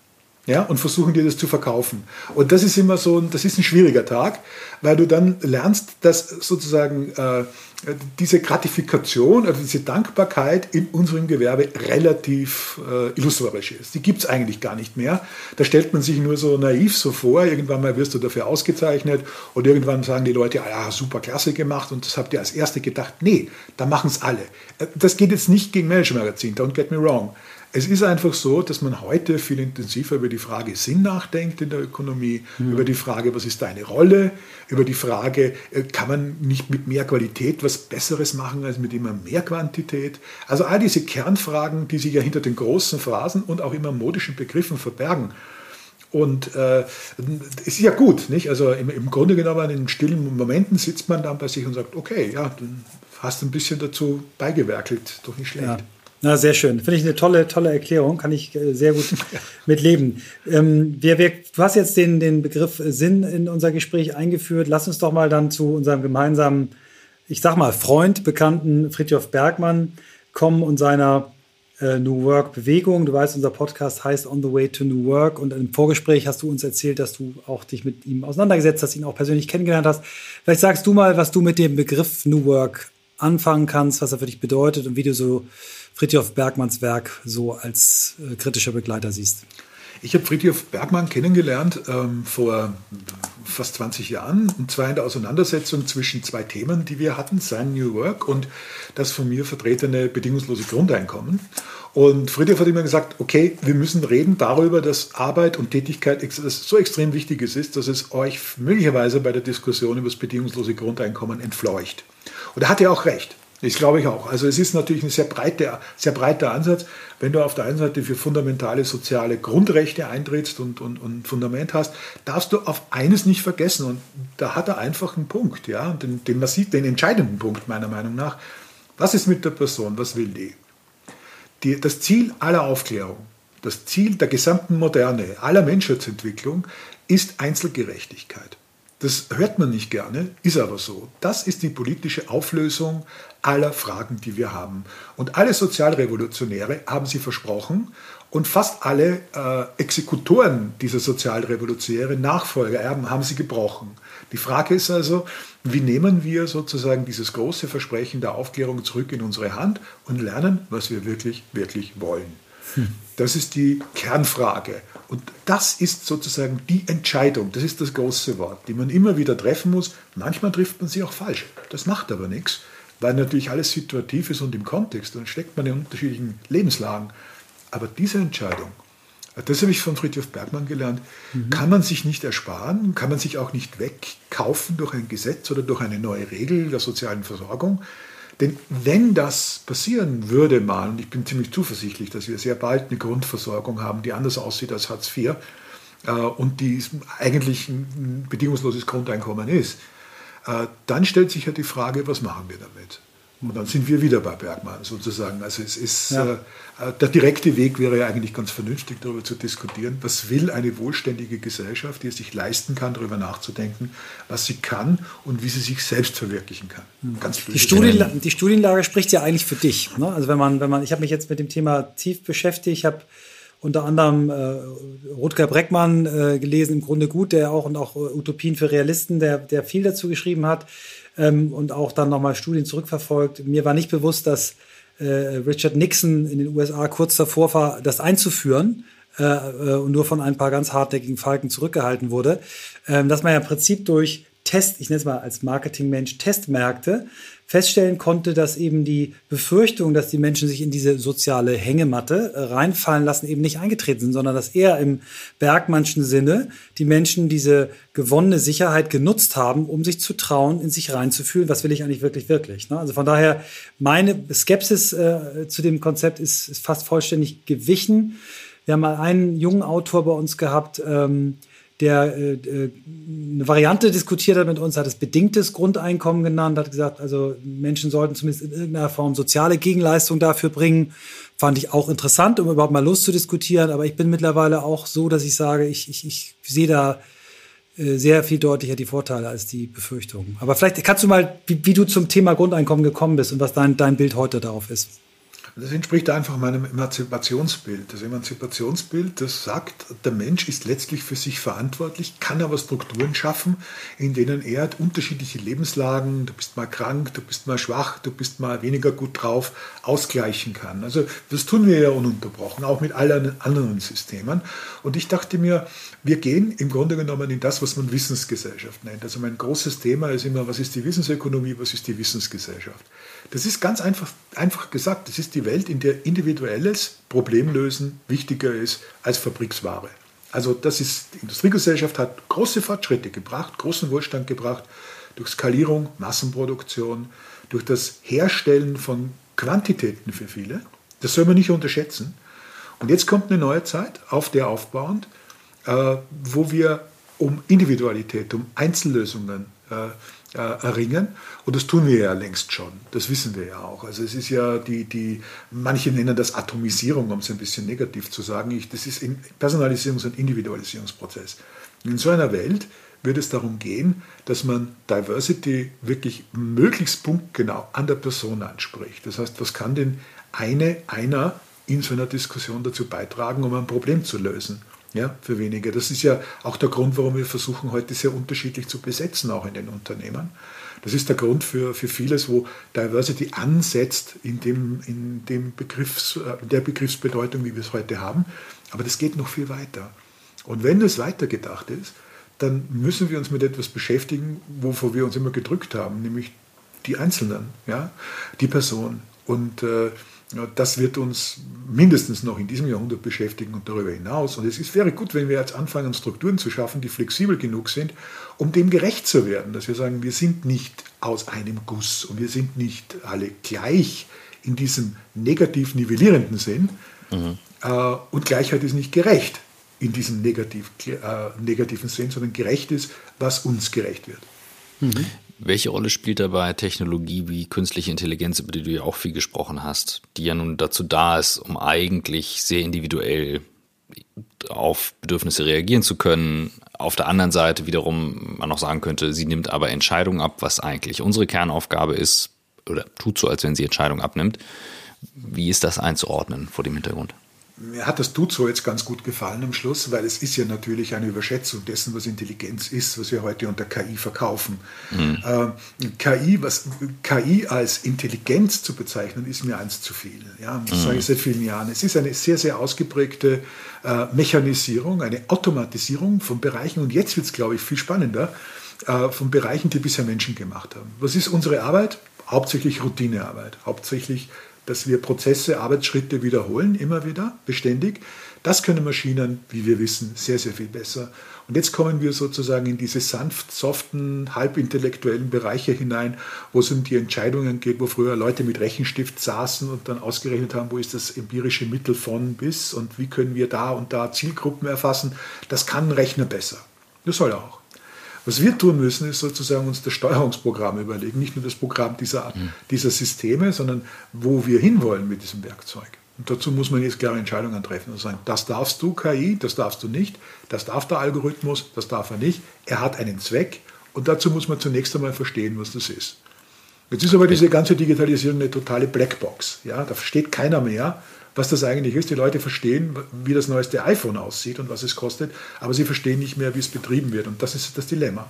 Ja, und versuchen dir das zu verkaufen. Und das ist immer so, ein, das ist ein schwieriger Tag, weil du dann lernst, dass sozusagen äh, diese Gratifikation, also diese Dankbarkeit in unserem Gewerbe relativ äh, illusorisch ist. Die gibt es eigentlich gar nicht mehr. Da stellt man sich nur so naiv so vor, irgendwann mal wirst du dafür ausgezeichnet und irgendwann sagen die Leute, ah ja, super klasse gemacht und das habt ihr als Erste gedacht. Nee, da machen es alle. Äh, das geht jetzt nicht gegen Managementmagazin, don't get me wrong. Es ist einfach so, dass man heute viel intensiver über die Frage Sinn nachdenkt in der Ökonomie, mhm. über die Frage, was ist deine Rolle, über die Frage, äh, kann man nicht mit mehr Qualität was Besseres machen als mit immer mehr Quantität. Also all diese Kernfragen, die sich ja hinter den großen Phrasen und auch immer modischen Begriffen verbergen. Und äh, es ist ja gut, nicht? Also im, im, Grunde genommen in stillen Momenten sitzt man dann bei sich und sagt, okay, ja, du hast ein bisschen dazu beigewerkelt, doch nicht schlecht. Ja. Na, sehr schön. Finde ich eine tolle, tolle Erklärung. Kann ich äh, sehr gut mit leben. Ähm, wir, wir, du hast jetzt den, den Begriff Sinn in unser Gespräch eingeführt. Lass uns doch mal dann zu unserem gemeinsamen, ich sag mal, Freund, Bekannten Fritjof Bergmann kommen und seiner äh, New Work Bewegung. Du weißt, unser Podcast heißt On the Way to New Work. Und im Vorgespräch hast du uns erzählt, dass du auch dich mit ihm auseinandergesetzt hast, ihn auch persönlich kennengelernt hast. Vielleicht sagst du mal, was du mit dem Begriff New Work anfangen kannst, was er für dich bedeutet und wie du so Fritjof Bergmanns Werk so als äh, kritischer Begleiter siehst? Ich habe Fritjof Bergmann kennengelernt ähm, vor fast 20 Jahren, und zwar in der Auseinandersetzung zwischen zwei Themen, die wir hatten, sein New Work und das von mir vertretene bedingungslose Grundeinkommen. Und Friedrich hat immer gesagt, okay, wir müssen reden darüber, dass Arbeit und Tätigkeit so extrem wichtig ist, dass es euch möglicherweise bei der Diskussion über das bedingungslose Grundeinkommen entfleucht. Und er hatte auch recht. Das glaube ich auch. Also es ist natürlich ein sehr breiter, sehr breiter Ansatz. Wenn du auf der einen Seite für fundamentale soziale Grundrechte eintrittst und, und, und Fundament hast, darfst du auf eines nicht vergessen. Und da hat er einfach einen Punkt, ja, den, den massiv, den entscheidenden Punkt meiner Meinung nach. Was ist mit der Person? Was will die? die das Ziel aller Aufklärung, das Ziel der gesamten Moderne, aller Menschheitsentwicklung ist Einzelgerechtigkeit. Das hört man nicht gerne, ist aber so. Das ist die politische Auflösung aller Fragen, die wir haben. Und alle Sozialrevolutionäre haben sie versprochen und fast alle äh, Exekutoren dieser Sozialrevolutionäre, Nachfolger, Erben, haben sie gebrochen. Die Frage ist also, wie nehmen wir sozusagen dieses große Versprechen der Aufklärung zurück in unsere Hand und lernen, was wir wirklich, wirklich wollen. Hm. Das ist die Kernfrage. Und das ist sozusagen die Entscheidung, das ist das große Wort, die man immer wieder treffen muss. Manchmal trifft man sie auch falsch. Das macht aber nichts, weil natürlich alles situativ ist und im Kontext. Dann steckt man in unterschiedlichen Lebenslagen. Aber diese Entscheidung, das habe ich von Friedhof Bergmann gelernt, mhm. kann man sich nicht ersparen, kann man sich auch nicht wegkaufen durch ein Gesetz oder durch eine neue Regel der sozialen Versorgung, denn wenn das passieren würde mal, und ich bin ziemlich zuversichtlich, dass wir sehr bald eine Grundversorgung haben, die anders aussieht als Hartz IV äh, und die eigentlich ein bedingungsloses Grundeinkommen ist, dann stellt sich ja die Frage, was machen wir damit? Und dann sind wir wieder bei Bergmann sozusagen. Also es ist ja. äh, der direkte Weg wäre ja eigentlich ganz vernünftig, darüber zu diskutieren, was will eine wohlständige Gesellschaft, die es sich leisten kann, darüber nachzudenken, was sie kann und wie sie sich selbst verwirklichen kann. Hm. Ganz die, Studien, die Studienlage spricht ja eigentlich für dich. Ne? Also wenn man, wenn man, ich habe mich jetzt mit dem Thema tief beschäftigt, ich habe unter anderem äh, Rutger Breckmann äh, gelesen, im Grunde gut, der auch und auch Utopien für Realisten, der, der viel dazu geschrieben hat ähm, und auch dann nochmal Studien zurückverfolgt. Mir war nicht bewusst, dass äh, Richard Nixon in den USA kurz davor war, das einzuführen äh, äh, und nur von ein paar ganz hartnäckigen Falken zurückgehalten wurde, ähm, dass man ja im Prinzip durch Test, ich nenne es mal als Marketingmensch, Testmärkte, feststellen konnte, dass eben die Befürchtung, dass die Menschen sich in diese soziale Hängematte äh, reinfallen lassen, eben nicht eingetreten sind, sondern dass eher im Bergmannschen Sinne die Menschen diese gewonnene Sicherheit genutzt haben, um sich zu trauen, in sich reinzufühlen, was will ich eigentlich wirklich, wirklich. Ne? Also von daher, meine Skepsis äh, zu dem Konzept ist, ist fast vollständig gewichen. Wir haben mal einen jungen Autor bei uns gehabt, ähm, der äh, äh, eine Variante diskutiert hat mit uns, hat es bedingtes Grundeinkommen genannt, hat gesagt, also Menschen sollten zumindest in irgendeiner Form soziale Gegenleistung dafür bringen. Fand ich auch interessant, um überhaupt mal Lust zu diskutieren. Aber ich bin mittlerweile auch so, dass ich sage, ich, ich, ich sehe da äh, sehr viel deutlicher die Vorteile als die Befürchtungen. Aber vielleicht kannst du mal, wie, wie du zum Thema Grundeinkommen gekommen bist und was dein, dein Bild heute darauf ist. Das entspricht einfach meinem Emanzipationsbild. Das Emanzipationsbild, das sagt, der Mensch ist letztlich für sich verantwortlich, kann aber Strukturen schaffen, in denen er unterschiedliche Lebenslagen, du bist mal krank, du bist mal schwach, du bist mal weniger gut drauf, ausgleichen kann. Also das tun wir ja ununterbrochen, auch mit allen anderen Systemen. Und ich dachte mir, wir gehen im Grunde genommen in das, was man Wissensgesellschaft nennt. Also mein großes Thema ist immer, was ist die Wissensökonomie, was ist die Wissensgesellschaft. Das ist ganz einfach, einfach gesagt. Das ist die Welt, in der individuelles Problemlösen wichtiger ist als Fabriksware. Also das ist, die Industriegesellschaft hat große Fortschritte gebracht, großen Wohlstand gebracht durch Skalierung, Massenproduktion, durch das Herstellen von Quantitäten für viele. Das soll man nicht unterschätzen. Und jetzt kommt eine neue Zeit, auf der aufbauend, äh, wo wir um Individualität, um Einzellösungen äh, erringen. Und das tun wir ja längst schon. Das wissen wir ja auch. Also es ist ja die, die manche nennen das Atomisierung, um es ein bisschen negativ zu sagen. Ich, das ist Personalisierungs- und Individualisierungsprozess. In so einer Welt wird es darum gehen, dass man Diversity wirklich möglichst punktgenau an der Person anspricht. Das heißt, was kann denn eine, einer in so einer Diskussion dazu beitragen, um ein Problem zu lösen? Ja, für wenige. Das ist ja auch der Grund, warum wir versuchen, heute sehr unterschiedlich zu besetzen, auch in den Unternehmen. Das ist der Grund für, für vieles, wo Diversity ansetzt in, dem, in dem Begriffs, äh, der Begriffsbedeutung, wie wir es heute haben. Aber das geht noch viel weiter. Und wenn das weitergedacht ist, dann müssen wir uns mit etwas beschäftigen, wovor wir uns immer gedrückt haben, nämlich die Einzelnen, ja, die Person. Und äh, das wird uns mindestens noch in diesem Jahrhundert beschäftigen und darüber hinaus. Und es ist, wäre gut, wenn wir jetzt anfangen, Strukturen zu schaffen, die flexibel genug sind, um dem gerecht zu werden. Dass wir sagen, wir sind nicht aus einem Guss und wir sind nicht alle gleich in diesem negativ nivellierenden Sinn. Mhm. Äh, und Gleichheit ist nicht gerecht in diesem negativ, äh, negativen Sinn, sondern gerecht ist, was uns gerecht wird. Mhm. Welche Rolle spielt dabei Technologie wie künstliche Intelligenz, über die du ja auch viel gesprochen hast, die ja nun dazu da ist, um eigentlich sehr individuell auf Bedürfnisse reagieren zu können. Auf der anderen Seite wiederum man auch sagen könnte, sie nimmt aber Entscheidungen ab, was eigentlich unsere Kernaufgabe ist, oder tut so, als wenn sie Entscheidungen abnimmt. Wie ist das einzuordnen vor dem Hintergrund? Mir hat das Tut so jetzt ganz gut gefallen am Schluss, weil es ist ja natürlich eine Überschätzung dessen, was Intelligenz ist, was wir heute unter KI verkaufen. Mhm. Äh, KI, was, KI als Intelligenz zu bezeichnen, ist mir eins zu viel. Ja, das mhm. sage ich seit vielen Jahren. Es ist eine sehr, sehr ausgeprägte äh, Mechanisierung, eine Automatisierung von Bereichen. Und jetzt wird es, glaube ich, viel spannender, äh, von Bereichen, die bisher Menschen gemacht haben. Was ist unsere Arbeit? Hauptsächlich Routinearbeit, hauptsächlich dass wir Prozesse, Arbeitsschritte wiederholen, immer wieder, beständig. Das können Maschinen, wie wir wissen, sehr, sehr viel besser. Und jetzt kommen wir sozusagen in diese sanft, soften, halbintellektuellen Bereiche hinein, wo es um die Entscheidungen geht, wo früher Leute mit Rechenstift saßen und dann ausgerechnet haben, wo ist das empirische Mittel von bis und wie können wir da und da Zielgruppen erfassen. Das kann ein Rechner besser. Das soll er auch. Was wir tun müssen, ist sozusagen uns das Steuerungsprogramm überlegen, nicht nur das Programm dieser, mhm. dieser Systeme, sondern wo wir hinwollen mit diesem Werkzeug. Und dazu muss man jetzt klare Entscheidungen treffen und sagen, das darfst du KI, das darfst du nicht, das darf der Algorithmus, das darf er nicht. Er hat einen Zweck und dazu muss man zunächst einmal verstehen, was das ist. Jetzt ist aber diese ganze Digitalisierung eine totale Blackbox. Ja, da versteht keiner mehr, was das eigentlich ist. Die Leute verstehen, wie das neueste iPhone aussieht und was es kostet, aber sie verstehen nicht mehr, wie es betrieben wird. Und das ist das Dilemma.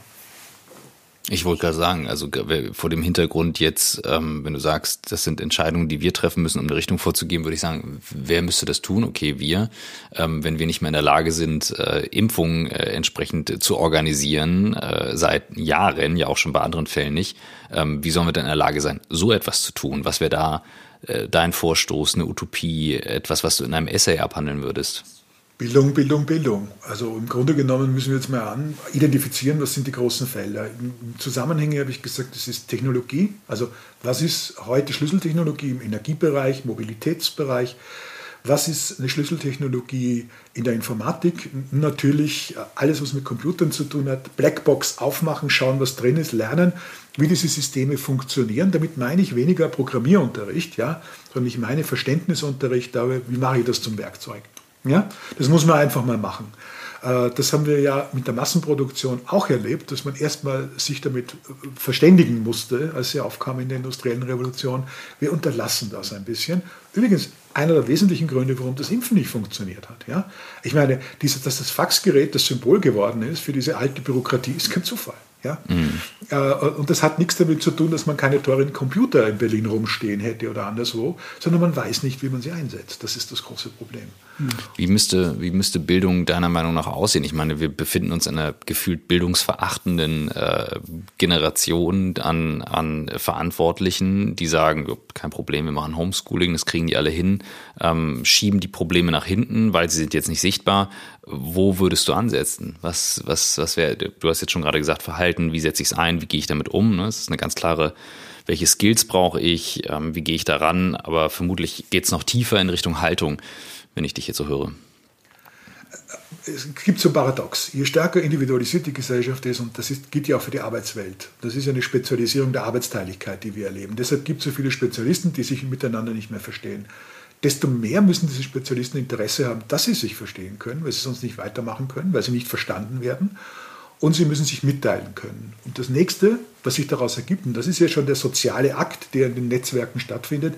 Ich wollte gerade sagen, also vor dem Hintergrund jetzt, ähm, wenn du sagst, das sind Entscheidungen, die wir treffen müssen, um eine Richtung vorzugeben, würde ich sagen, wer müsste das tun? Okay, wir. Ähm, wenn wir nicht mehr in der Lage sind, äh, Impfungen äh, entsprechend zu organisieren, äh, seit Jahren, ja auch schon bei anderen Fällen nicht, ähm, wie sollen wir denn in der Lage sein, so etwas zu tun? Was wäre da äh, dein Vorstoß, eine Utopie, etwas, was du in einem Essay abhandeln würdest? Bildung, Bildung, Bildung. Also im Grunde genommen müssen wir jetzt mal an, identifizieren, was sind die großen Felder. Im Zusammenhänge habe ich gesagt, das ist Technologie. Also was ist heute Schlüsseltechnologie im Energiebereich, Mobilitätsbereich? Was ist eine Schlüsseltechnologie in der Informatik? Natürlich alles, was mit Computern zu tun hat. Blackbox aufmachen, schauen, was drin ist, lernen, wie diese Systeme funktionieren. Damit meine ich weniger Programmierunterricht, ja, sondern ich meine Verständnisunterricht, aber wie mache ich das zum Werkzeug? Ja? Das muss man einfach mal machen. Äh, das haben wir ja mit der Massenproduktion auch erlebt, dass man erstmal sich damit verständigen musste, als sie aufkam in der industriellen Revolution. Wir unterlassen das ein bisschen. Übrigens, einer der wesentlichen Gründe, warum das Impfen nicht funktioniert hat. Ja? Ich meine, diese, dass das Faxgerät das Symbol geworden ist für diese alte Bürokratie, ist kein Zufall. Ja? Mhm. und das hat nichts damit zu tun, dass man keine teuren Computer in Berlin rumstehen hätte oder anderswo, sondern man weiß nicht, wie man sie einsetzt. Das ist das große Problem. Wie müsste, wie müsste Bildung deiner Meinung nach aussehen? Ich meine, wir befinden uns in einer gefühlt bildungsverachtenden äh, Generation an, an Verantwortlichen, die sagen, kein Problem, wir machen Homeschooling, das kriegen die alle hin, ähm, schieben die Probleme nach hinten, weil sie sind jetzt nicht sichtbar. Wo würdest du ansetzen? Was, was, was wäre, du hast jetzt schon gerade gesagt, Verhalten, wie setze ich es ein, wie gehe ich damit um? Ne? Das ist eine ganz klare welche Skills brauche ich, ähm, wie gehe ich daran, aber vermutlich geht es noch tiefer in Richtung Haltung wenn ich dich jetzt so höre. Es gibt so Paradox. Je stärker individualisiert die Gesellschaft ist, und das ist, gilt ja auch für die Arbeitswelt, das ist eine Spezialisierung der Arbeitsteiligkeit, die wir erleben. Deshalb gibt es so viele Spezialisten, die sich miteinander nicht mehr verstehen. Desto mehr müssen diese Spezialisten Interesse haben, dass sie sich verstehen können, weil sie sonst nicht weitermachen können, weil sie nicht verstanden werden. Und sie müssen sich mitteilen können. Und das nächste, was sich daraus ergibt, und das ist ja schon der soziale Akt, der in den Netzwerken stattfindet,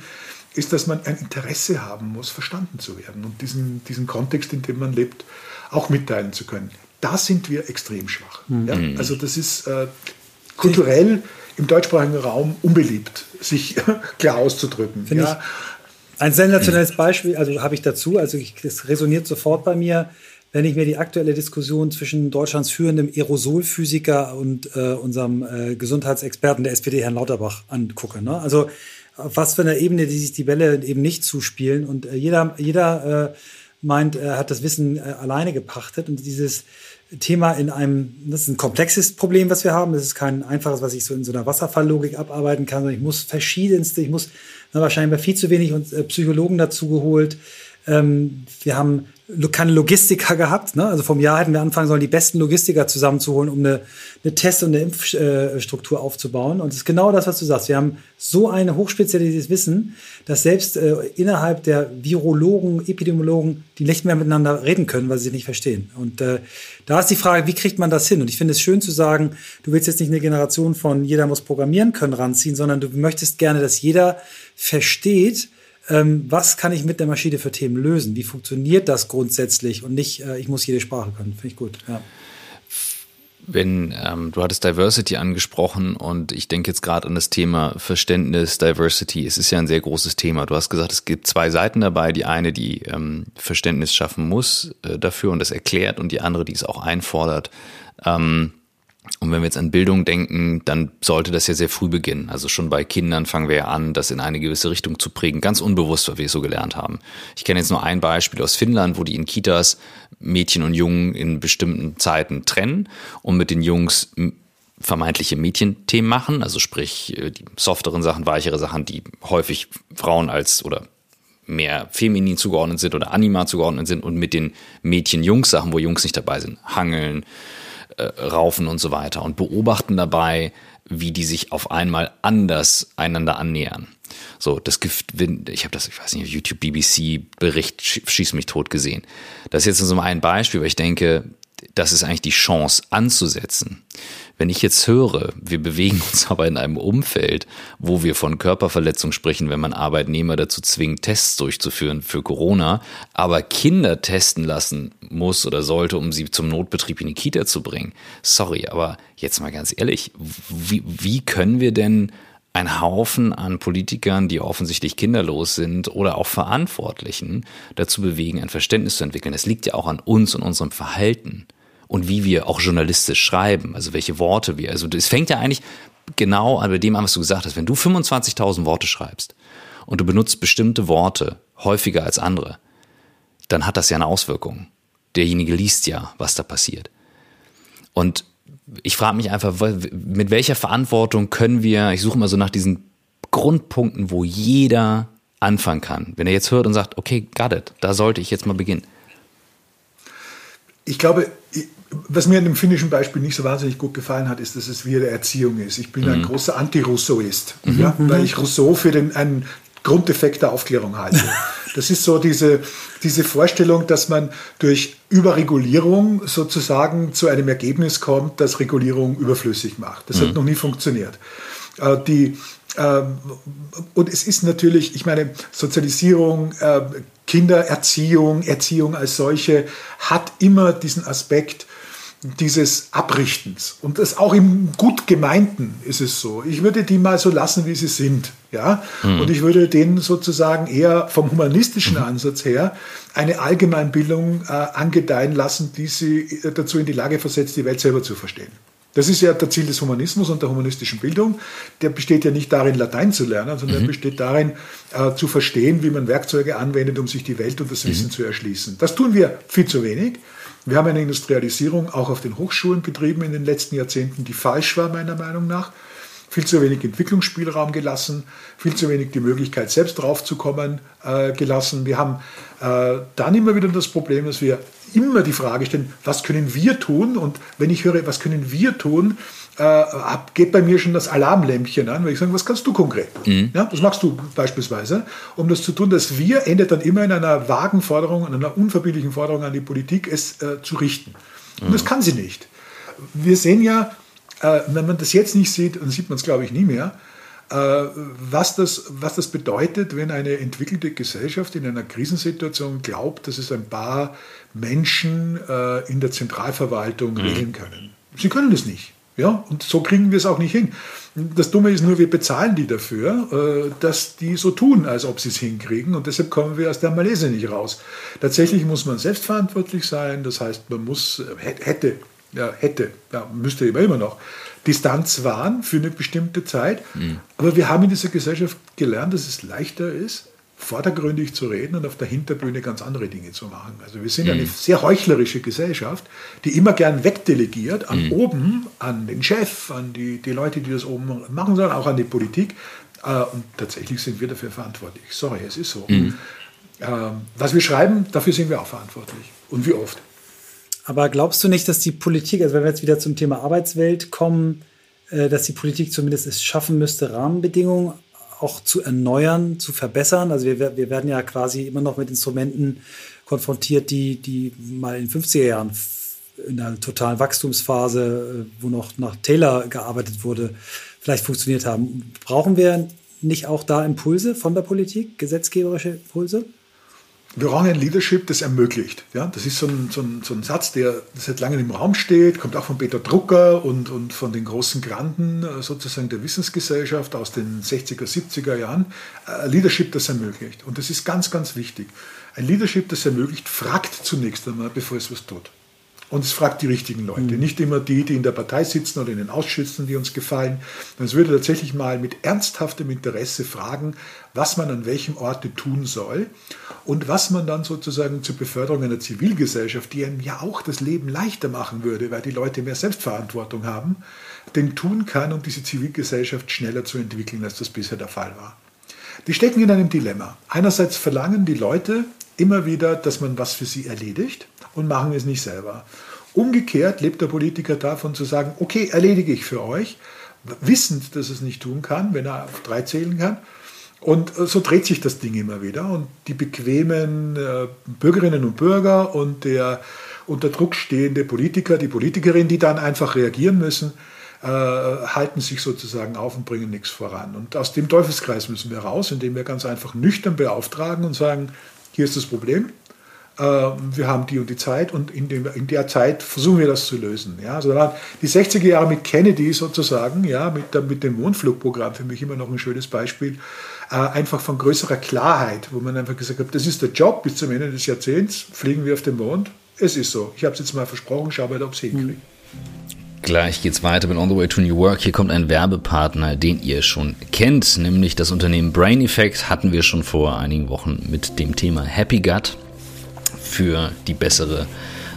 ist, dass man ein Interesse haben muss, verstanden zu werden und diesen, diesen Kontext, in dem man lebt, auch mitteilen zu können. Da sind wir extrem schwach. Mhm. Ja? Also das ist äh, kulturell im deutschsprachigen Raum unbeliebt, sich klar auszudrücken. Finde ja? Ein sensationelles Beispiel, also habe ich dazu, also ich, das resoniert sofort bei mir, wenn ich mir die aktuelle Diskussion zwischen Deutschlands führendem Aerosolphysiker und äh, unserem äh, Gesundheitsexperten der SPD, Herrn Lauterbach, angucke. Ne? Also auf was für einer Ebene die sich die Bälle eben nicht zuspielen. Und äh, jeder, jeder äh, meint, er hat das Wissen äh, alleine gepachtet. Und dieses Thema in einem, das ist ein komplexes Problem, was wir haben. Das ist kein einfaches, was ich so in so einer Wasserfalllogik abarbeiten kann, sondern ich muss verschiedenste, ich muss na, wahrscheinlich viel zu wenig und, äh, Psychologen dazu geholt. Ähm, wir haben keine Logistiker gehabt. Ne? Also vom Jahr hätten wir anfangen sollen, die besten Logistiker zusammenzuholen, um eine, eine Test- und eine Impfstruktur aufzubauen. Und es ist genau das, was du sagst. Wir haben so ein hochspezialisiertes Wissen, dass selbst äh, innerhalb der Virologen, Epidemiologen, die nicht mehr miteinander reden können, weil sie sich nicht verstehen. Und äh, da ist die Frage, wie kriegt man das hin? Und ich finde es schön zu sagen, du willst jetzt nicht eine Generation von jeder muss programmieren können ranziehen, sondern du möchtest gerne, dass jeder versteht, ähm, was kann ich mit der Maschine für Themen lösen? Wie funktioniert das grundsätzlich und nicht, äh, ich muss jede Sprache können. Finde ich gut. Ja. Wenn ähm, du hattest Diversity angesprochen und ich denke jetzt gerade an das Thema Verständnis, Diversity. Es ist ja ein sehr großes Thema. Du hast gesagt, es gibt zwei Seiten dabei. Die eine, die ähm, Verständnis schaffen muss äh, dafür und das erklärt, und die andere, die es auch einfordert. Ähm, und wenn wir jetzt an Bildung denken, dann sollte das ja sehr früh beginnen. Also schon bei Kindern fangen wir ja an, das in eine gewisse Richtung zu prägen, ganz unbewusst, weil wir es so gelernt haben. Ich kenne jetzt nur ein Beispiel aus Finnland, wo die in Kitas Mädchen und Jungen in bestimmten Zeiten trennen und mit den Jungs vermeintliche Mädchenthemen machen, also sprich äh, die softeren Sachen, weichere Sachen, die häufig Frauen als oder mehr feminin zugeordnet sind oder anima zugeordnet sind und mit den Mädchen-Jungs-Sachen, wo Jungs nicht dabei sind, Hangeln, äh, raufen und so weiter und beobachten dabei, wie die sich auf einmal anders einander annähern. So, das Gift, ich habe das, ich weiß nicht, YouTube BBC Bericht schießt mich tot gesehen. Das ist jetzt so ein Beispiel, weil ich denke, das ist eigentlich die Chance anzusetzen. Wenn ich jetzt höre, wir bewegen uns aber in einem Umfeld, wo wir von Körperverletzung sprechen, wenn man Arbeitnehmer dazu zwingt, Tests durchzuführen für Corona, aber Kinder testen lassen muss oder sollte, um sie zum Notbetrieb in die Kita zu bringen. Sorry, aber jetzt mal ganz ehrlich, wie, wie können wir denn ein Haufen an Politikern, die offensichtlich kinderlos sind oder auch Verantwortlichen dazu bewegen, ein Verständnis zu entwickeln. Das liegt ja auch an uns und unserem Verhalten und wie wir auch journalistisch schreiben, also welche Worte wir, also es fängt ja eigentlich genau an bei dem an, was du gesagt hast. Wenn du 25.000 Worte schreibst und du benutzt bestimmte Worte häufiger als andere, dann hat das ja eine Auswirkung. Derjenige liest ja, was da passiert. Und ich frage mich einfach, mit welcher Verantwortung können wir, ich suche mal so nach diesen Grundpunkten, wo jeder anfangen kann. Wenn er jetzt hört und sagt, okay, got it, da sollte ich jetzt mal beginnen. Ich glaube, was mir an dem finnischen Beispiel nicht so wahnsinnig gut gefallen hat, ist, dass es wieder Erziehung ist. Ich bin mhm. ein großer Anti-Rousseauist, mhm. ja, weil ich Rousseau für den, einen Grunddefekt der Aufklärung halte. Das ist so diese, diese Vorstellung, dass man durch Überregulierung sozusagen zu einem Ergebnis kommt, das Regulierung überflüssig macht. Das mhm. hat noch nie funktioniert. Äh, die, äh, und es ist natürlich, ich meine, Sozialisierung, äh, Kindererziehung, Erziehung als solche hat immer diesen Aspekt, dieses Abrichtens. Und das auch im gut gemeinten ist es so. Ich würde die mal so lassen, wie sie sind. Ja? Mhm. Und ich würde denen sozusagen eher vom humanistischen mhm. Ansatz her eine Allgemeinbildung äh, angedeihen lassen, die sie äh, dazu in die Lage versetzt, die Welt selber zu verstehen. Das ist ja der Ziel des Humanismus und der humanistischen Bildung. Der besteht ja nicht darin, Latein zu lernen, sondern mhm. besteht darin, äh, zu verstehen, wie man Werkzeuge anwendet, um sich die Welt und das mhm. Wissen zu erschließen. Das tun wir viel zu wenig. Wir haben eine Industrialisierung auch auf den Hochschulen betrieben in den letzten Jahrzehnten, die falsch war, meiner Meinung nach. Viel zu wenig Entwicklungsspielraum gelassen, viel zu wenig die Möglichkeit, selbst draufzukommen äh, gelassen. Wir haben äh, dann immer wieder das Problem, dass wir immer die Frage stellen, was können wir tun? Und wenn ich höre, was können wir tun, äh, geht bei mir schon das Alarmlämpchen an, weil ich sage, was kannst du konkret? Mhm. Ja, was machst du beispielsweise, um das zu tun? dass Wir endet dann immer in einer vagen Forderung, in einer unverbindlichen Forderung an die Politik, es äh, zu richten. Und mhm. das kann sie nicht. Wir sehen ja, äh, wenn man das jetzt nicht sieht, dann sieht man es, glaube ich, nie mehr, äh, was das, was das bedeutet, wenn eine entwickelte Gesellschaft in einer Krisensituation glaubt, dass es ein paar Menschen äh, in der Zentralverwaltung mhm. regeln können. Sie können das nicht. Ja, und so kriegen wir es auch nicht hin. Das Dumme ist nur, wir bezahlen die dafür, äh, dass die so tun, als ob sie es hinkriegen. Und deshalb kommen wir aus der Malaise nicht raus. Tatsächlich muss man selbstverantwortlich sein. Das heißt, man muss, hätte, ja, hätte, ja, müsste immer, immer noch, Distanz wahren für eine bestimmte Zeit. Mhm. Aber wir haben in dieser Gesellschaft gelernt, dass es leichter ist, vordergründig zu reden und auf der Hinterbühne ganz andere Dinge zu machen. Also wir sind mhm. eine sehr heuchlerische Gesellschaft, die immer gern wegdelegiert an mhm. oben, an den Chef, an die, die Leute, die das oben machen sollen, auch an die Politik. Äh, und tatsächlich sind wir dafür verantwortlich. Sorry, es ist so. Mhm. Ähm, was wir schreiben, dafür sind wir auch verantwortlich. Und wie oft. Aber glaubst du nicht, dass die Politik, also wenn wir jetzt wieder zum Thema Arbeitswelt kommen, äh, dass die Politik zumindest es schaffen müsste, Rahmenbedingungen auch zu erneuern, zu verbessern. Also wir, wir werden ja quasi immer noch mit Instrumenten konfrontiert, die, die mal in den 50er Jahren in einer totalen Wachstumsphase, äh, wo noch nach Taylor gearbeitet wurde, vielleicht funktioniert haben. Brauchen wir nicht auch da Impulse von der Politik, gesetzgeberische Impulse? Wir brauchen ein Leadership, das ermöglicht. Ja, das ist so ein, so, ein, so ein Satz, der seit langem im Raum steht, kommt auch von Peter Drucker und, und von den großen Granden äh, sozusagen der Wissensgesellschaft aus den 60er, 70er Jahren. Ein Leadership, das ermöglicht. Und das ist ganz, ganz wichtig. Ein Leadership, das ermöglicht, fragt zunächst einmal, bevor es was tut. Und es fragt die richtigen Leute, mhm. nicht immer die, die in der Partei sitzen oder in den Ausschüssen, die uns gefallen. Es würde tatsächlich mal mit ernsthaftem Interesse fragen, was man an welchem Orte tun soll und was man dann sozusagen zur Beförderung einer Zivilgesellschaft, die einem ja auch das Leben leichter machen würde, weil die Leute mehr Selbstverantwortung haben, denn tun kann, um diese Zivilgesellschaft schneller zu entwickeln, als das bisher der Fall war. Die stecken in einem Dilemma. Einerseits verlangen die Leute immer wieder, dass man was für sie erledigt und machen es nicht selber. Umgekehrt lebt der Politiker davon zu sagen, okay, erledige ich für euch, wissend, dass es nicht tun kann, wenn er auf drei zählen kann. Und äh, so dreht sich das Ding immer wieder. Und die bequemen äh, Bürgerinnen und Bürger und der unter Druck stehende Politiker, die Politikerin, die dann einfach reagieren müssen, äh, halten sich sozusagen auf und bringen nichts voran. Und aus dem Teufelskreis müssen wir raus, indem wir ganz einfach nüchtern beauftragen und sagen, hier ist das Problem, wir haben die und die Zeit und in, dem, in, der Zeit versuchen wir das zu lösen. Ja, also die 60er Jahre mit Kennedy sozusagen, ja, mit, mit dem Mondflugprogramm für mich immer noch ein schönes Beispiel, äh, einfach von größerer Klarheit, wo man einfach gesagt hat, das ist der Job bis zum Ende des Jahrzehnts, fliegen wir auf den Mond. Es ist so. Ich habe es jetzt mal versprochen, schau mal, ob es hinkriegt. Gleich geht's weiter mit On the Way to New Work. Hier kommt ein Werbepartner, den ihr schon kennt, nämlich das Unternehmen Brain Effect hatten wir schon vor einigen Wochen mit dem Thema Happy Gut für die bessere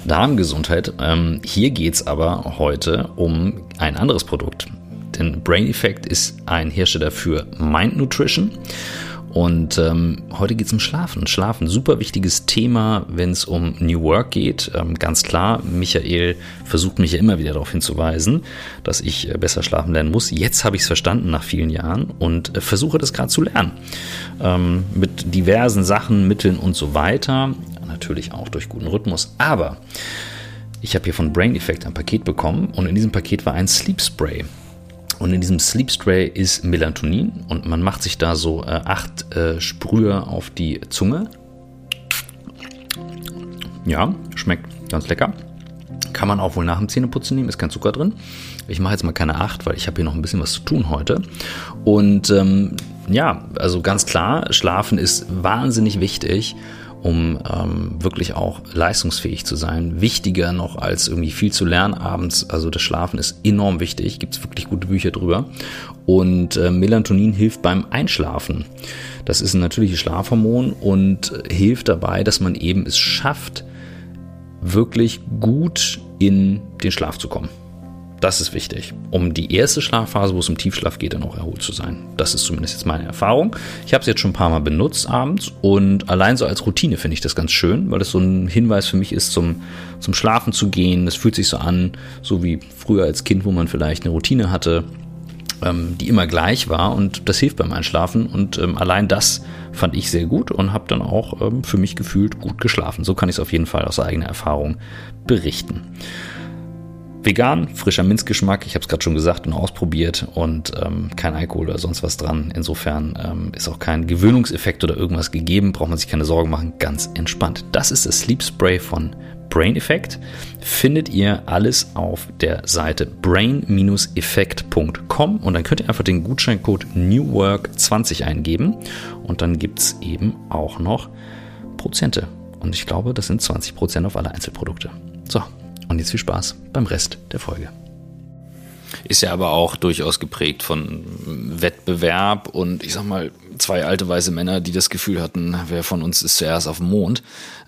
Darmgesundheit. Ähm, hier geht's aber heute um ein anderes Produkt. Denn Brain Effect ist ein Hersteller für Mind Nutrition und ähm, heute geht es um Schlafen. Schlafen, super wichtiges Thema, wenn es um New Work geht. Ähm, ganz klar, Michael versucht mich ja immer wieder darauf hinzuweisen, dass ich äh, besser schlafen lernen muss. Jetzt habe ich es verstanden nach vielen Jahren und äh, versuche das gerade zu lernen. Ähm, mit diversen Sachen, Mitteln und so weiter. Natürlich auch durch guten Rhythmus. Aber ich habe hier von Brain Effect ein Paket bekommen und in diesem Paket war ein Sleep Spray. Und in diesem Sleep Spray ist Melatonin und man macht sich da so äh, acht äh, Sprühe auf die Zunge. Ja, schmeckt ganz lecker. Kann man auch wohl nach dem Zähneputzen nehmen, ist kein Zucker drin. Ich mache jetzt mal keine acht, weil ich habe hier noch ein bisschen was zu tun heute. Und ähm, ja, also ganz klar, Schlafen ist wahnsinnig wichtig um ähm, wirklich auch leistungsfähig zu sein. Wichtiger noch als irgendwie viel zu lernen abends. Also das Schlafen ist enorm wichtig. Gibt es wirklich gute Bücher drüber. Und äh, Melatonin hilft beim Einschlafen. Das ist ein natürliches Schlafhormon und hilft dabei, dass man eben es schafft, wirklich gut in den Schlaf zu kommen. Das ist wichtig, um die erste Schlafphase, wo es um Tiefschlaf geht, dann auch erholt zu sein. Das ist zumindest jetzt meine Erfahrung. Ich habe es jetzt schon ein paar Mal benutzt abends und allein so als Routine finde ich das ganz schön, weil es so ein Hinweis für mich ist, zum, zum Schlafen zu gehen. Das fühlt sich so an, so wie früher als Kind, wo man vielleicht eine Routine hatte, ähm, die immer gleich war und das hilft beim Einschlafen. Und ähm, allein das fand ich sehr gut und habe dann auch ähm, für mich gefühlt gut geschlafen. So kann ich es auf jeden Fall aus eigener Erfahrung berichten. Vegan, frischer Minzgeschmack, ich habe es gerade schon gesagt und ausprobiert und ähm, kein Alkohol oder sonst was dran. Insofern ähm, ist auch kein Gewöhnungseffekt oder irgendwas gegeben, braucht man sich keine Sorgen machen, ganz entspannt. Das ist das Sleep Spray von Brain Effect. Findet ihr alles auf der Seite brain-effekt.com und dann könnt ihr einfach den Gutscheincode NEWWORK20 eingeben und dann gibt es eben auch noch Prozente. Und ich glaube, das sind 20 Prozent auf alle Einzelprodukte. So, und jetzt viel Spaß beim Rest der Folge. Ist ja aber auch durchaus geprägt von Wettbewerb und ich sag mal, zwei alte weiße Männer, die das Gefühl hatten, wer von uns ist zuerst auf dem Mond.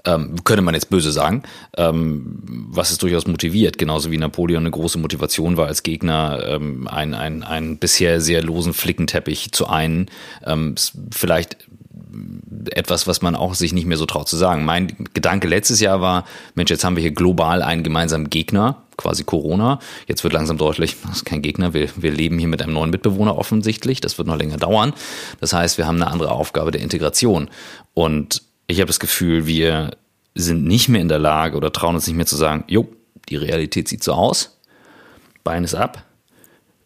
Ähm, könnte man jetzt böse sagen, ähm, was es durchaus motiviert, genauso wie Napoleon eine große Motivation war als Gegner, ähm, einen, einen, bisher sehr losen Flickenteppich zu einen. Ähm, vielleicht etwas, was man auch sich nicht mehr so traut zu sagen. Mein Gedanke letztes Jahr war, Mensch, jetzt haben wir hier global einen gemeinsamen Gegner, quasi Corona. Jetzt wird langsam deutlich, das ist kein Gegner, wir, wir leben hier mit einem neuen Mitbewohner offensichtlich. Das wird noch länger dauern. Das heißt, wir haben eine andere Aufgabe der Integration. Und ich habe das Gefühl, wir sind nicht mehr in der Lage oder trauen uns nicht mehr zu sagen, jo, die Realität sieht so aus, Bein ist ab,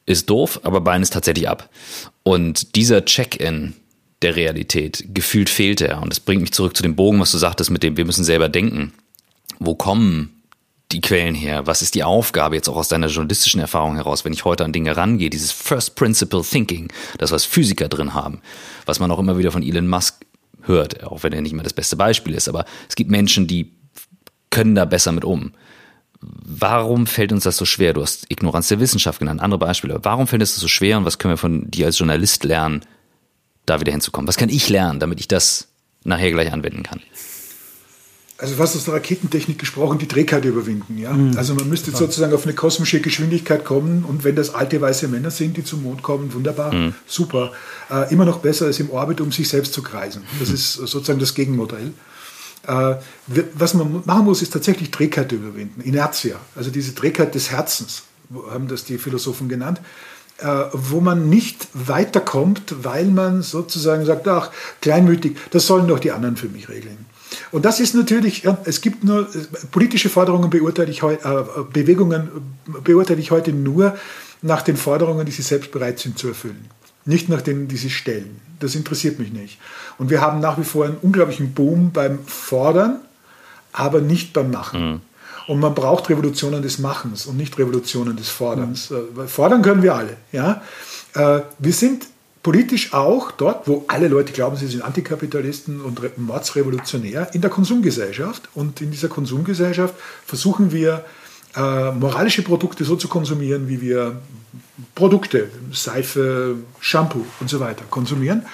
ist doof, aber Bein ist tatsächlich ab. Und dieser Check-in, der Realität. Gefühlt fehlt er. Und das bringt mich zurück zu dem Bogen, was du sagtest, mit dem wir müssen selber denken. Wo kommen die Quellen her? Was ist die Aufgabe jetzt auch aus deiner journalistischen Erfahrung heraus, wenn ich heute an Dinge rangehe? Dieses First Principle Thinking, das was Physiker drin haben, was man auch immer wieder von Elon Musk hört, auch wenn er nicht mehr das beste Beispiel ist. Aber es gibt Menschen, die können da besser mit um. Warum fällt uns das so schwer? Du hast Ignoranz der Wissenschaft genannt, andere Beispiele. Warum fällt es so schwer und was können wir von dir als Journalist lernen, da wieder hinzukommen? Was kann ich lernen, damit ich das nachher gleich anwenden kann? Also was aus der Raketentechnik gesprochen, die Trägheit überwinden. Ja? Mhm. Also man müsste sozusagen auf eine kosmische Geschwindigkeit kommen und wenn das alte weiße Männer sind, die zum Mond kommen, wunderbar, mhm. super. Äh, immer noch besser als im Orbit, um sich selbst zu kreisen. Das mhm. ist sozusagen das Gegenmodell. Äh, was man machen muss, ist tatsächlich Trägheit überwinden, Inertia, also diese Trägheit des Herzens, haben das die Philosophen genannt. Äh, wo man nicht weiterkommt, weil man sozusagen sagt, ach, kleinmütig, das sollen doch die anderen für mich regeln. Und das ist natürlich, es gibt nur politische Forderungen beurteile ich äh, Bewegungen beurteile ich heute nur nach den Forderungen, die sie selbst bereit sind zu erfüllen. Nicht nach denen, die sie stellen. Das interessiert mich nicht. Und wir haben nach wie vor einen unglaublichen Boom beim Fordern, aber nicht beim Machen. Mhm. Und man braucht Revolutionen des Machens und nicht Revolutionen des Forderns. Mhm. Fordern können wir alle. Ja? Äh, wir sind politisch auch dort, wo alle Leute glauben, sie sind Antikapitalisten und mordsrevolutionär, in der Konsumgesellschaft. Und in dieser Konsumgesellschaft versuchen wir, äh, moralische Produkte so zu konsumieren, wie wir Produkte, Seife, Shampoo und so weiter konsumieren,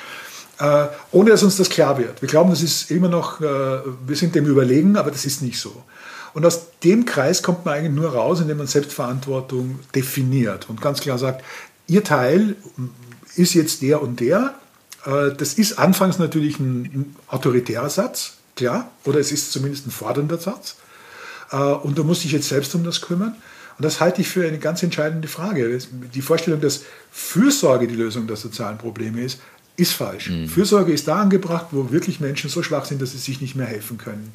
äh, ohne dass uns das klar wird. Wir glauben, das ist immer noch, äh, wir sind dem überlegen, aber das ist nicht so. Und aus dem Kreis kommt man eigentlich nur raus, indem man Selbstverantwortung definiert und ganz klar sagt, Ihr Teil ist jetzt der und der. Äh, das ist anfangs natürlich ein autoritärer Satz, klar, oder es ist zumindest ein fordernder Satz. Äh, und du musst dich jetzt selbst um das kümmern. Und das halte ich für eine ganz entscheidende Frage. Die Vorstellung, dass Fürsorge die Lösung der sozialen Probleme ist, ist falsch. Mhm. Fürsorge ist da angebracht, wo wirklich Menschen so schwach sind, dass sie sich nicht mehr helfen können.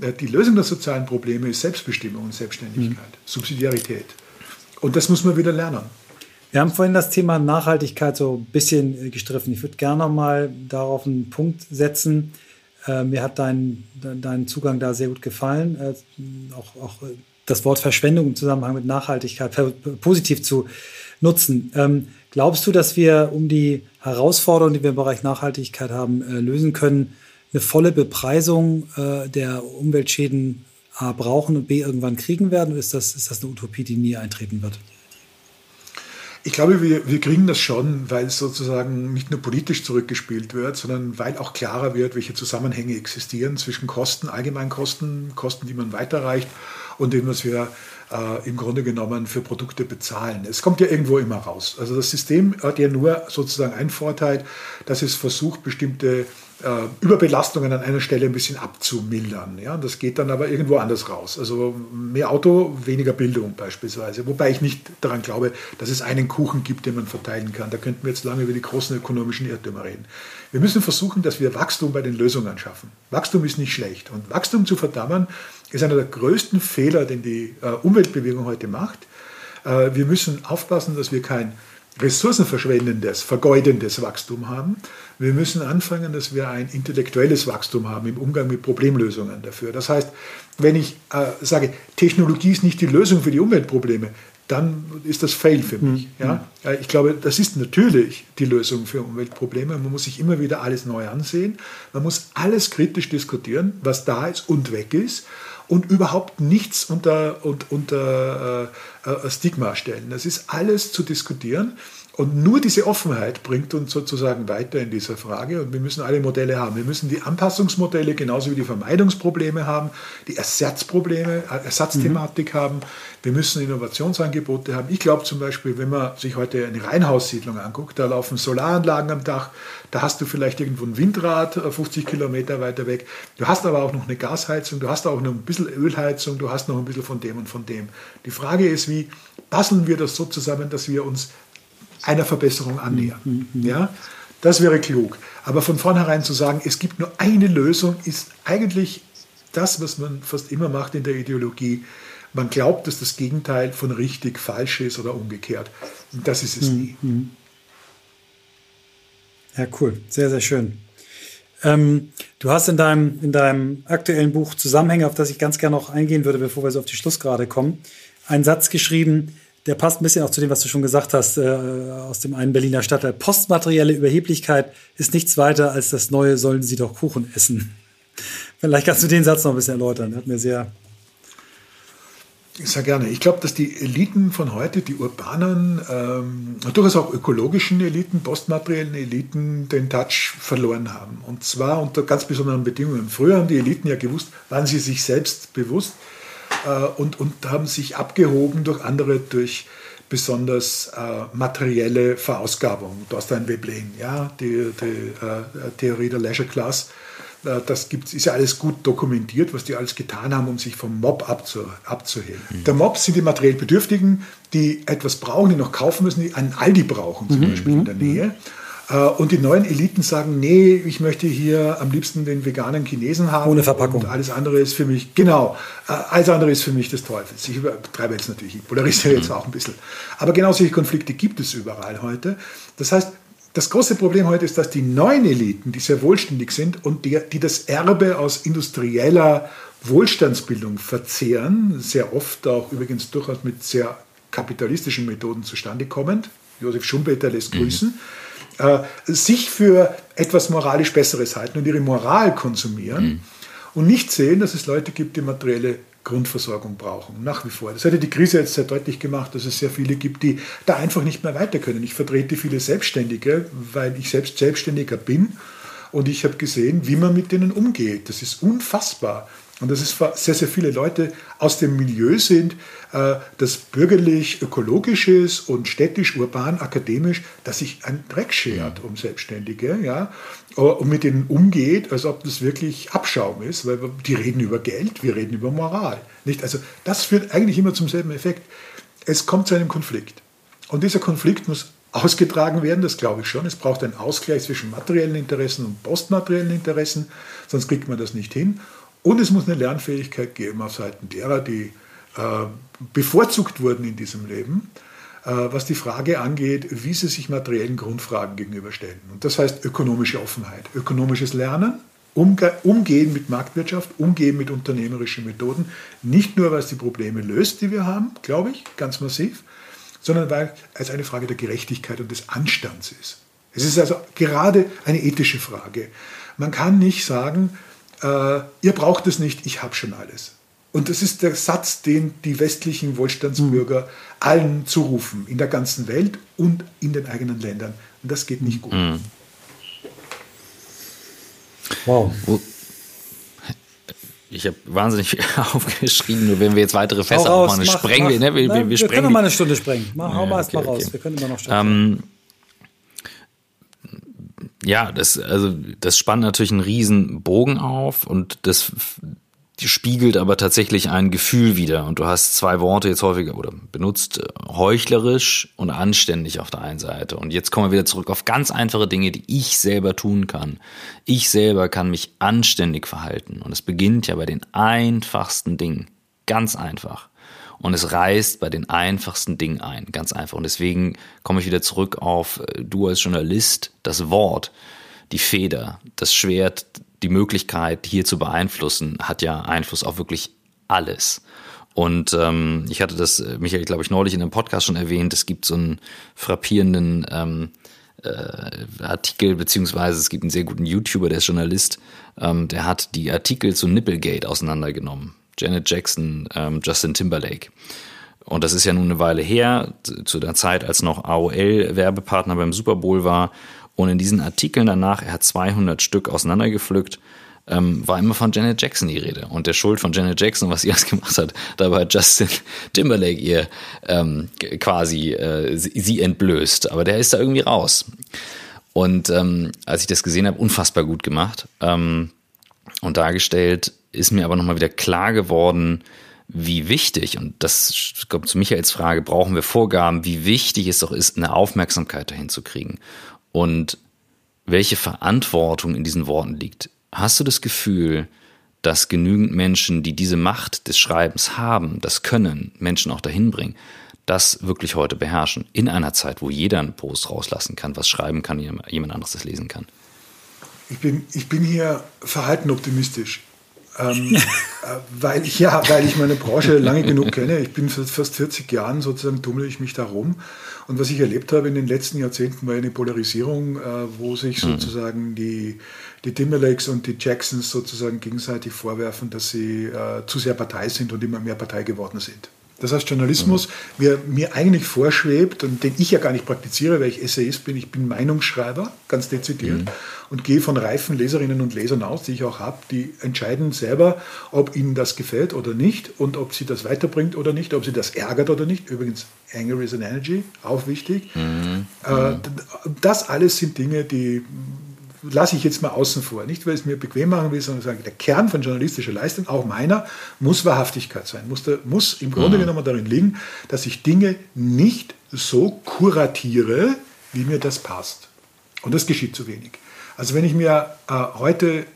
Äh, die Lösung der sozialen Probleme ist Selbstbestimmung und Selbstständigkeit, mhm. Subsidiarität. Und das muss man wieder lernen. Wir haben vorhin das Thema Nachhaltigkeit so ein bisschen gestriffen. Ich würde gerne noch mal darauf einen Punkt setzen. Äh, mir hat dein, dein Zugang da sehr gut gefallen. Äh, auch, auch das Wort Verschwendung im Zusammenhang mit Nachhaltigkeit positiv zu nutzen. Ähm, glaubst du, dass wir, um die Herausforderungen, die wir im Bereich Nachhaltigkeit haben, äh, lösen können, eine volle Bepreisung äh, der Umweltschäden A brauchen und B irgendwann kriegen werden? Ist das, ist das eine Utopie, die nie eintreten wird? Ich glaube, wir, wir kriegen das schon, weil es sozusagen nicht nur politisch zurückgespielt wird, sondern weil auch klarer wird, welche Zusammenhänge existieren zwischen Kosten, Allgemeinkosten, Kosten, die man weiterreicht und dem, was wir äh, im Grunde genommen für Produkte bezahlen. Es kommt ja irgendwo immer raus. Also das System hat ja nur sozusagen einen Vorteil, dass es versucht, bestimmte Überbelastungen an einer Stelle ein bisschen abzumildern. Ja? Das geht dann aber irgendwo anders raus. Also mehr Auto, weniger Bildung beispielsweise. Wobei ich nicht daran glaube, dass es einen Kuchen gibt, den man verteilen kann. Da könnten wir jetzt lange über die großen ökonomischen Irrtümer reden. Wir müssen versuchen, dass wir Wachstum bei den Lösungen schaffen. Wachstum ist nicht schlecht. Und Wachstum zu verdammen, ist einer der größten Fehler, den die äh, Umweltbewegung heute macht. Äh, wir müssen aufpassen, dass wir kein ressourcenverschwendendes, vergeudendes Wachstum haben. Wir müssen anfangen, dass wir ein intellektuelles Wachstum haben im Umgang mit Problemlösungen dafür. Das heißt, wenn ich äh, sage, Technologie ist nicht die Lösung für die Umweltprobleme, dann ist das Fail für mich. Mhm. Ja? Ich glaube, das ist natürlich die Lösung für Umweltprobleme. Man muss sich immer wieder alles neu ansehen. Man muss alles kritisch diskutieren, was da ist und weg ist und überhaupt nichts unter, unter, äh, äh, Stigma stellen. Das ist alles zu diskutieren. Und nur diese Offenheit bringt uns sozusagen weiter in dieser Frage. Und wir müssen alle Modelle haben. Wir müssen die Anpassungsmodelle genauso wie die Vermeidungsprobleme haben, die Ersatzprobleme, äh, Ersatzthematik mhm. haben. Wir müssen Innovationsangebote haben. Ich glaube zum Beispiel, wenn man sich heute eine Reihenhaussiedlung anguckt, da laufen Solaranlagen am Dach, da hast du vielleicht irgendwo ein Windrad 50 äh, Kilometer weiter weg. Du hast aber auch noch eine Gasheizung, du hast auch noch ein bisschen Ölheizung, du hast noch ein bisschen von dem und von dem. Die Frage ist, wie basteln wir das so zusammen, dass wir uns einer Verbesserung annähern. Mhm, mhm. Ja? Das wäre klug. Aber von vornherein zu sagen, es gibt nur eine Lösung, ist eigentlich das, was man fast immer macht in der Ideologie. Man glaubt, dass das Gegenteil von richtig falsch ist oder umgekehrt. Und das ist es mhm. nie. Mhm. Ja, cool. Sehr, sehr schön. Ähm, du hast in deinem, in deinem aktuellen Buch Zusammenhänge, auf das ich ganz gerne noch eingehen würde, bevor wir so auf die Schlussgrade kommen, einen Satz geschrieben, der passt ein bisschen auch zu dem, was du schon gesagt hast, äh, aus dem einen Berliner Stadtteil. Postmaterielle Überheblichkeit ist nichts weiter als das Neue, sollen Sie doch Kuchen essen. Vielleicht kannst du den Satz noch ein bisschen erläutern. Hat mir sehr. Sehr gerne. Ich glaube, dass die Eliten von heute, die urbanen, ähm, durchaus auch ökologischen Eliten, postmateriellen Eliten, den Touch verloren haben. Und zwar unter ganz besonderen Bedingungen. Früher haben die Eliten ja gewusst, waren sie sich selbst bewusst, und, und haben sich abgehoben durch andere, durch besonders äh, materielle Verausgabung. Du hast ein Veblen, ja, die, die äh, Theorie der Leisure Class. Äh, das gibt's, ist ja alles gut dokumentiert, was die alles getan haben, um sich vom Mob abzu, abzuheben. Mhm. Der Mob sind die materiell Bedürftigen, die etwas brauchen, die noch kaufen müssen, die einen Aldi brauchen, zum mhm. Beispiel in der mhm. Nähe. Äh, und die neuen Eliten sagen, nee, ich möchte hier am liebsten den veganen Chinesen haben. Ohne Verpackung. Und alles andere ist für mich, genau, äh, alles andere ist für mich des Teufels. Ich übertreibe jetzt natürlich, ich polarisiere jetzt auch ein bisschen. Aber genau solche Konflikte gibt es überall heute. Das heißt, das große Problem heute ist, dass die neuen Eliten, die sehr wohlständig sind und die, die das Erbe aus industrieller Wohlstandsbildung verzehren, sehr oft auch übrigens durchaus mit sehr kapitalistischen Methoden zustande kommend, Josef Schumpeter lässt mhm. grüßen, mhm äh, sich für etwas moralisch Besseres halten und ihre Moral konsumieren mhm. und nicht sehen, dass es Leute gibt, die materielle Grundversorgung brauchen, nach wie vor. Das hat ja die Krise jetzt sehr deutlich gemacht, dass es sehr viele gibt, die da einfach nicht mehr weiter können. Ich vertrete viele Selbstständige, weil ich selbst Selbstständiger bin und ich habe gesehen, wie man mit denen umgeht. Das ist unfassbar. Und dass es sehr, sehr viele Leute aus dem Milieu sind, äh, das bürgerlich, ökologisch ist und städtisch, urban, akademisch, dass sich ein Dreck schert um Selbstständige, ja, und mit denen umgeht, als ob das wirklich Abschaum ist, weil die reden über Geld, wir reden über Moral. Nicht? Also das führt eigentlich immer zum selben Effekt. Es kommt zu einem Konflikt. Und dieser Konflikt muss ausgetragen werden, das glaube ich schon. Es braucht einen Ausgleich zwischen materiellen Interessen und postmateriellen Interessen, sonst kriegt man das nicht hin. Und es muss eine Lernfähigkeit geben auf Seiten derer, die äh, bevorzugt wurden in diesem Leben, äh, was die Frage angeht, wie sie sich materiellen Grundfragen gegenüberstellen. Und das heißt ökonomische Offenheit, ökonomisches Lernen, Umge Umgehen mit Marktwirtschaft, Umgehen mit unternehmerischen Methoden, nicht nur, weil es die Probleme löst, die wir haben, glaube ich, ganz massiv, sondern weil es eine Frage der Gerechtigkeit und des Anstands ist. Es ist also gerade eine ethische Frage. Man kann nicht sagen, äh, ihr braucht es nicht, ich habe schon alles. Und das ist der Satz, den die westlichen Wohlstandsbürger allen zurufen, in der ganzen Welt und in den eigenen Ländern. Und das geht nicht gut. Mhm. Wow. Ich habe wahnsinnig viel aufgeschrieben, nur wenn wir jetzt weitere Fässer aufmachen, sprengen wir. Ne? Wir, wir, wir, wir sprengen können mal eine Stunde sprengen. Mach, hau mal erst mal raus. Okay. Wir können immer noch ähm, ja, das, also, das spannt natürlich einen riesen Bogen auf und das spiegelt aber tatsächlich ein Gefühl wieder. Und du hast zwei Worte jetzt häufiger oder benutzt, äh, heuchlerisch und anständig auf der einen Seite. Und jetzt kommen wir wieder zurück auf ganz einfache Dinge, die ich selber tun kann. Ich selber kann mich anständig verhalten. Und es beginnt ja bei den einfachsten Dingen. Ganz einfach. Und es reißt bei den einfachsten Dingen ein, ganz einfach. Und deswegen komme ich wieder zurück auf äh, du als Journalist, das Wort, die Feder, das Schwert, die Möglichkeit, hier zu beeinflussen, hat ja Einfluss auf wirklich alles. Und ähm, ich hatte das, äh, Michael, glaube ich, neulich in einem Podcast schon erwähnt, es gibt so einen frappierenden ähm, äh, Artikel, beziehungsweise es gibt einen sehr guten YouTuber, der ist Journalist, ähm, der hat die Artikel zu Nipplegate auseinandergenommen. Janet Jackson, ähm, Justin Timberlake. Und das ist ja nun eine Weile her, zu der Zeit, als noch AOL Werbepartner beim Super Bowl war. Und in diesen Artikeln danach, er hat 200 Stück auseinandergepflückt, ähm, war immer von Janet Jackson die Rede. Und der Schuld von Janet Jackson, was sie erst gemacht hat, dabei hat Justin Timberlake ihr ähm, quasi äh, sie, entblößt. Aber der ist da irgendwie raus. Und ähm, als ich das gesehen habe, unfassbar gut gemacht ähm, und dargestellt, ist mir aber nochmal wieder klar geworden, wie wichtig, und das kommt zu Michaels Frage, brauchen wir Vorgaben, wie wichtig es doch ist, eine Aufmerksamkeit dahin zu kriegen. Und welche Verantwortung in diesen Worten liegt. Hast du das Gefühl, dass genügend Menschen, die diese Macht des Schreibens haben, das können, Menschen auch dahin bringen, das wirklich heute beherrschen, in einer Zeit, wo jeder einen Post rauslassen kann, was schreiben kann, jemand anderes das lesen kann? Ich bin, ich bin hier verhalten optimistisch. Ähm, äh, weil, ich, ja, weil ich meine Branche lange genug kenne. Ich bin seit fast 40 Jahren sozusagen, tummel ich mich da rum. Und was ich erlebt habe in den letzten Jahrzehnten war eine Polarisierung, äh, wo sich mhm. sozusagen die, die Timberlakes und die Jacksons sozusagen gegenseitig vorwerfen, dass sie äh, zu sehr Partei sind und immer mehr Partei geworden sind. Das heißt, Journalismus, mhm. mir, mir eigentlich vorschwebt und den ich ja gar nicht praktiziere, weil ich Essayist bin, ich bin Meinungsschreiber, ganz dezidiert, mhm. und gehe von reifen Leserinnen und Lesern aus, die ich auch habe, die entscheiden selber, ob ihnen das gefällt oder nicht und ob sie das weiterbringt oder nicht, ob sie das ärgert oder nicht. Übrigens, Anger is an Energy, auch wichtig. Mhm. Äh, das alles sind Dinge, die lasse ich jetzt mal außen vor. Nicht, weil es mir bequem machen will, sondern sage, der Kern von journalistischer Leistung, auch meiner, muss Wahrhaftigkeit sein. Muss, da, muss im Grunde mhm. genommen darin liegen, dass ich Dinge nicht so kuratiere, wie mir das passt. Und das geschieht zu wenig. Also wenn ich mir äh, heute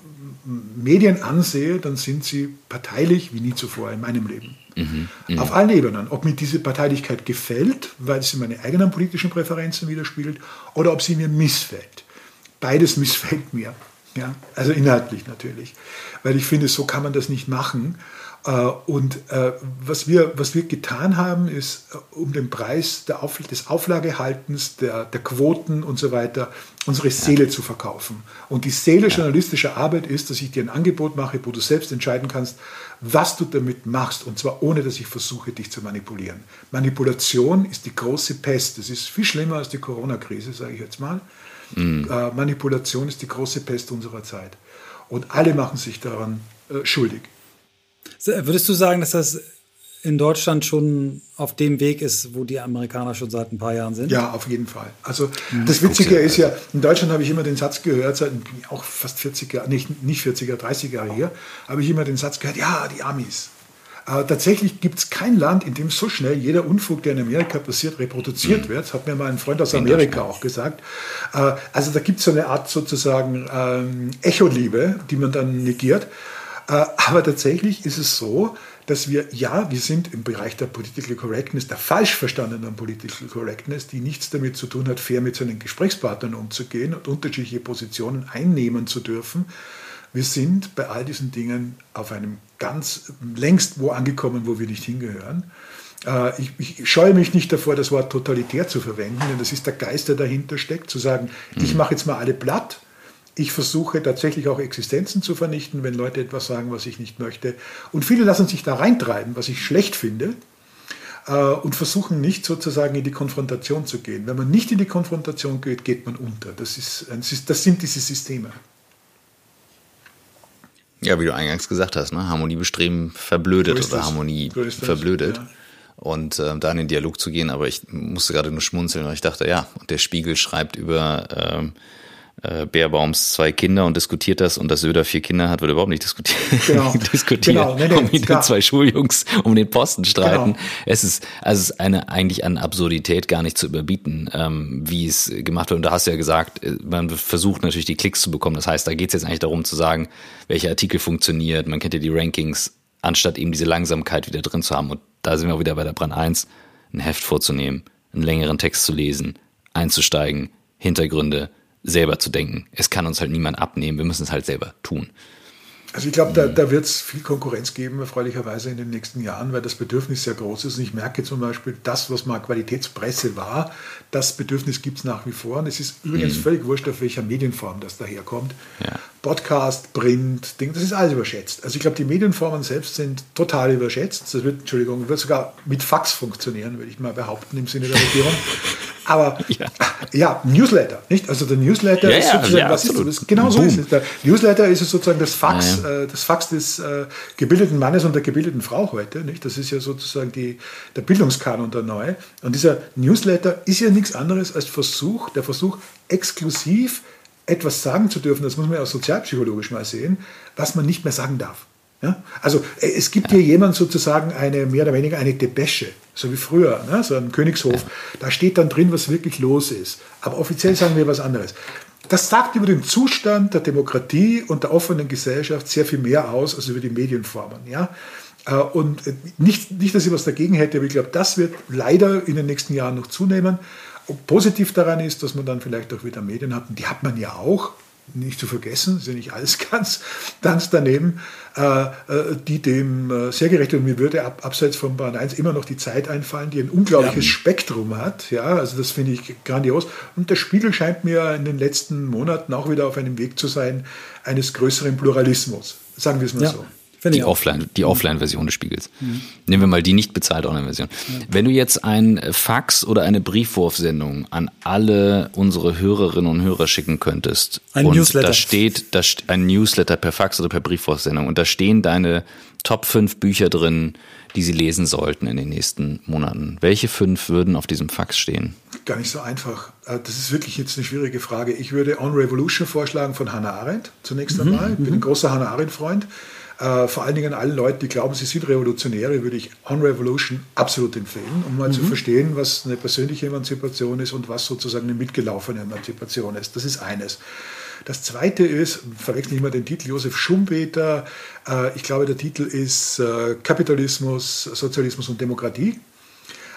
Medien ansehe, dann sind sie parteilich wie nie zuvor in meinem Leben. Mhm, mh. Auf allen Ebenen. Ob mir diese Parteilichkeit gefällt, weil sie meine eigenen politischen Präferenzen widerspiegelt, oder ob sie mir missfällt. Beides missfällt mir. Ja? Also inhaltlich natürlich. Weil ich finde, so kann man das nicht machen. Äh, und äh, was wir, was wir getan haben, ist, äh, um den Preis Auf, des Auflagehaltens, der, der Quoten und so weiter, unsere Seele zu verkaufen. Und die Seele journalistischer Arbeit ist, dass ich dir ein Angebot mache, wo du selbst entscheiden kannst, was du damit machst. Und zwar ohne, dass ich versuche, dich zu manipulieren. Manipulation ist die große Pest. Das ist viel schlimmer als die Corona-Krise, sage ich jetzt mal. Mhm. Manipulation ist die große Pest unserer Zeit. Und alle machen sich daran äh, schuldig. Würdest du sagen, dass das in Deutschland schon auf dem Weg ist, wo die Amerikaner schon seit ein paar Jahren sind? Ja, auf jeden Fall. Also mhm. das Witzige ist ja, in Deutschland habe ich immer den Satz gehört, seit auch fast 40 Jahre, nicht, nicht 40er, 30 Jahre hier, habe ich immer den Satz gehört, ja, die Amis. Äh, tatsächlich gibt es kein Land, in dem so schnell jeder Unfug, der in Amerika passiert, reproduziert mhm. wird. Das hat mir mal ein Freund aus Amerika auch gesagt. Äh, also da gibt es so eine Art sozusagen ähm, Echoliebe, die man dann negiert. Äh, aber tatsächlich ist es so, dass wir, ja, wir sind im Bereich der Political Correctness, der falsch verstandenen Political Correctness, die nichts damit zu tun hat, fair mit seinen Gesprächspartnern umzugehen und unterschiedliche Positionen einnehmen zu dürfen. Wir sind bei all diesen Dingen auf einem ganz längst wo angekommen, wo wir nicht hingehören. Äh, ich, ich, scheue mich nicht davor, das Wort totalitär zu verwenden, denn das ist der Geist, der dahinter steckt, zu sagen, mhm. ich mache jetzt mal alle platt ich versuche tatsächlich auch Existenzen zu vernichten, wenn Leute etwas sagen, was ich nicht möchte. Und viele lassen sich da reintreiben, was ich schlecht finde, äh, und versuchen nicht sozusagen in die Konfrontation zu gehen. Wenn man nicht in die Konfrontation geht, geht man unter. Das, ist, das sind diese Systeme. Ja, wie du eingangs gesagt hast, ne? Harmonie bestreben verblödet so oder Harmonie so verblödet. Ja. Und äh, da in den Dialog zu gehen, aber ich musste gerade nur schmunzeln, weil ich dachte, ja, und der Spiegel schreibt über ähm, äh, Bärbaums zwei Kinder und diskutiert das und dass Söder vier Kinder hat, wird überhaupt nicht diskutiert. Genau. diskutiert genau. Nee, nee, um die zwei Schuljungs um den Posten streiten. Genau. Es ist also es ist eine eigentlich an Absurdität gar nicht zu überbieten, ähm, wie es gemacht wird. Und da hast du ja gesagt, äh, man versucht natürlich die Klicks zu bekommen. Das heißt, da geht es jetzt eigentlich darum zu sagen, welcher Artikel funktioniert. Man kennt ja die Rankings, anstatt eben diese Langsamkeit wieder drin zu haben. Und da sind wir auch wieder bei der Brand 1, ein Heft vorzunehmen, einen längeren Text zu lesen, einzusteigen, Hintergründe, selber zu denken. Es kann uns halt niemand abnehmen, wir müssen es halt selber tun. Also ich glaube, da, da wird es viel Konkurrenz geben, erfreulicherweise in den nächsten Jahren, weil das Bedürfnis sehr groß ist. Und ich merke zum Beispiel, das, was mal Qualitätspresse war, das Bedürfnis gibt es nach wie vor. Und es ist übrigens mhm. völlig wurscht, auf welcher Medienform das daherkommt. Ja. Podcast, Print, Ding, das ist alles überschätzt. Also ich glaube, die Medienformen selbst sind total überschätzt. Das wird, Entschuldigung, wird sogar mit Fax funktionieren, würde ich mal behaupten, im Sinne der Regierung. Aber ja. ja, Newsletter, nicht? Also der Newsletter ja, ist sozusagen, ja, was absolut. ist das? Genau so ist es. Der Newsletter ist sozusagen das Fax, äh, das Fax des äh, gebildeten Mannes und der gebildeten Frau heute, nicht? Das ist ja sozusagen die, der Bildungskanon der Neue. Und dieser Newsletter ist ja nichts anderes als Versuch, der Versuch, exklusiv etwas sagen zu dürfen, das muss man ja auch sozialpsychologisch mal sehen, was man nicht mehr sagen darf. Ja? Also äh, es gibt hier jemand sozusagen eine mehr oder weniger eine Depesche, so wie früher, ne? so ein Königshof. Da steht dann drin, was wirklich los ist. Aber offiziell sagen wir was anderes. Das sagt über den Zustand der Demokratie und der offenen Gesellschaft sehr viel mehr aus als über die Medienformen. Ja? Äh, und äh, nicht, nicht, dass ich was dagegen hätte, aber ich glaube, das wird leider in den nächsten Jahren noch zunehmen. Und positiv daran ist, dass man dann vielleicht auch wieder Medien hat, und die hat man ja auch, nicht zu vergessen, ist ja nicht alles ganz, ganz daneben, die dem äh, sehr gerecht und mir würde ab, abseits von Bahn 1 immer noch die Zeit einfallen, die ein unglaubliches ja. Spektrum hat. Ja, also das finde ich grandios. Und der Spiegel scheint mir in den letzten Monaten auch wieder auf einem Weg zu sein eines größeren Pluralismus. Sagen wir es mal ja. so. Die Offline, die Offline-Version des Spiegels. Mhm. Nehmen wir mal die nicht bezahlte Online-Version. Ja. Wenn du jetzt ein Fax oder eine Briefwurfsendung an alle unsere Hörerinnen und Hörer schicken könntest ein und Newsletter. da steht, da steht ein Newsletter per Fax oder per Briefwurfsendung und da stehen deine Top 5 Bücher drin, die sie lesen sollten in den nächsten Monaten. Welche fünf würden auf diesem Fax stehen? Gar nicht so einfach. Äh, das ist wirklich jetzt eine schwierige Frage. Ich würde On Revolution vorschlagen von Hannah Arendt zunächst mhm, einmal. Ich bin ein mhm. großer Hannah Arendt-Freund. Äh, vor allen Dingen alle Leute, die glauben, sie sind Revolutionäre, würde ich On Revolution absolut empfehlen, um mal mhm. zu verstehen, was eine persönliche Emanzipation ist und was sozusagen eine mitgelaufene Emanzipation ist. Das ist eines. Das zweite ist, verwechsel ich mal den Titel, Josef Schumpeter, äh, ich glaube, der Titel ist äh, Kapitalismus, Sozialismus und Demokratie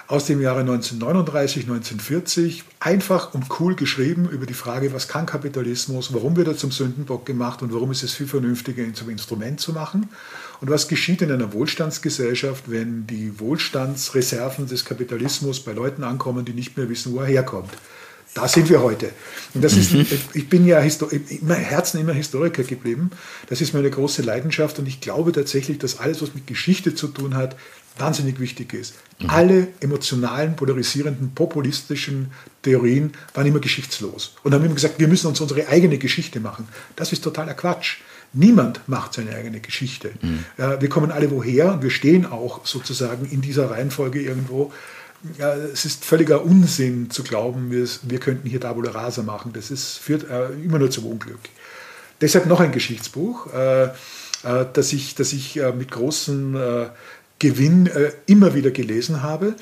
aus dem Jahre 1939, 1940, einfach und cool geschrieben über die Frage, was kann Kapitalismus, warum wird er zum Sündenbock gemacht und warum ist es viel vernünftiger, ihn zum Instrument zu machen und was geschieht in einer Wohlstandsgesellschaft, wenn die Wohlstandsreserven des Kapitalismus bei Leuten ankommen, die nicht mehr wissen, wo er herkommt. Da sind wir heute. Und das ist, mhm. ich bin ja Histo im Herzen immer Historiker geblieben. Das ist meine große Leidenschaft und ich glaube tatsächlich, dass alles, was mit Geschichte zu tun hat, wahnsinnig wichtig ist. Mhm. Alle emotionalen, polarisierenden, populistischen Theorien waren immer geschichtslos. Und haben immer gesagt, wir müssen uns unsere eigene Geschichte machen. Das ist totaler Quatsch. Niemand macht seine eigene Geschichte. Mhm. Wir kommen alle woher und wir stehen auch sozusagen in dieser Reihenfolge irgendwo. Ja, es ist völliger Unsinn zu glauben, wir, wir könnten hier Tabula Rasa machen. Das ist, führt äh, immer nur zum Unglück. Deshalb noch ein Geschichtsbuch, äh, äh, das ich, das ich äh, mit großen äh, Gewinn äh, immer wieder gelesen habe.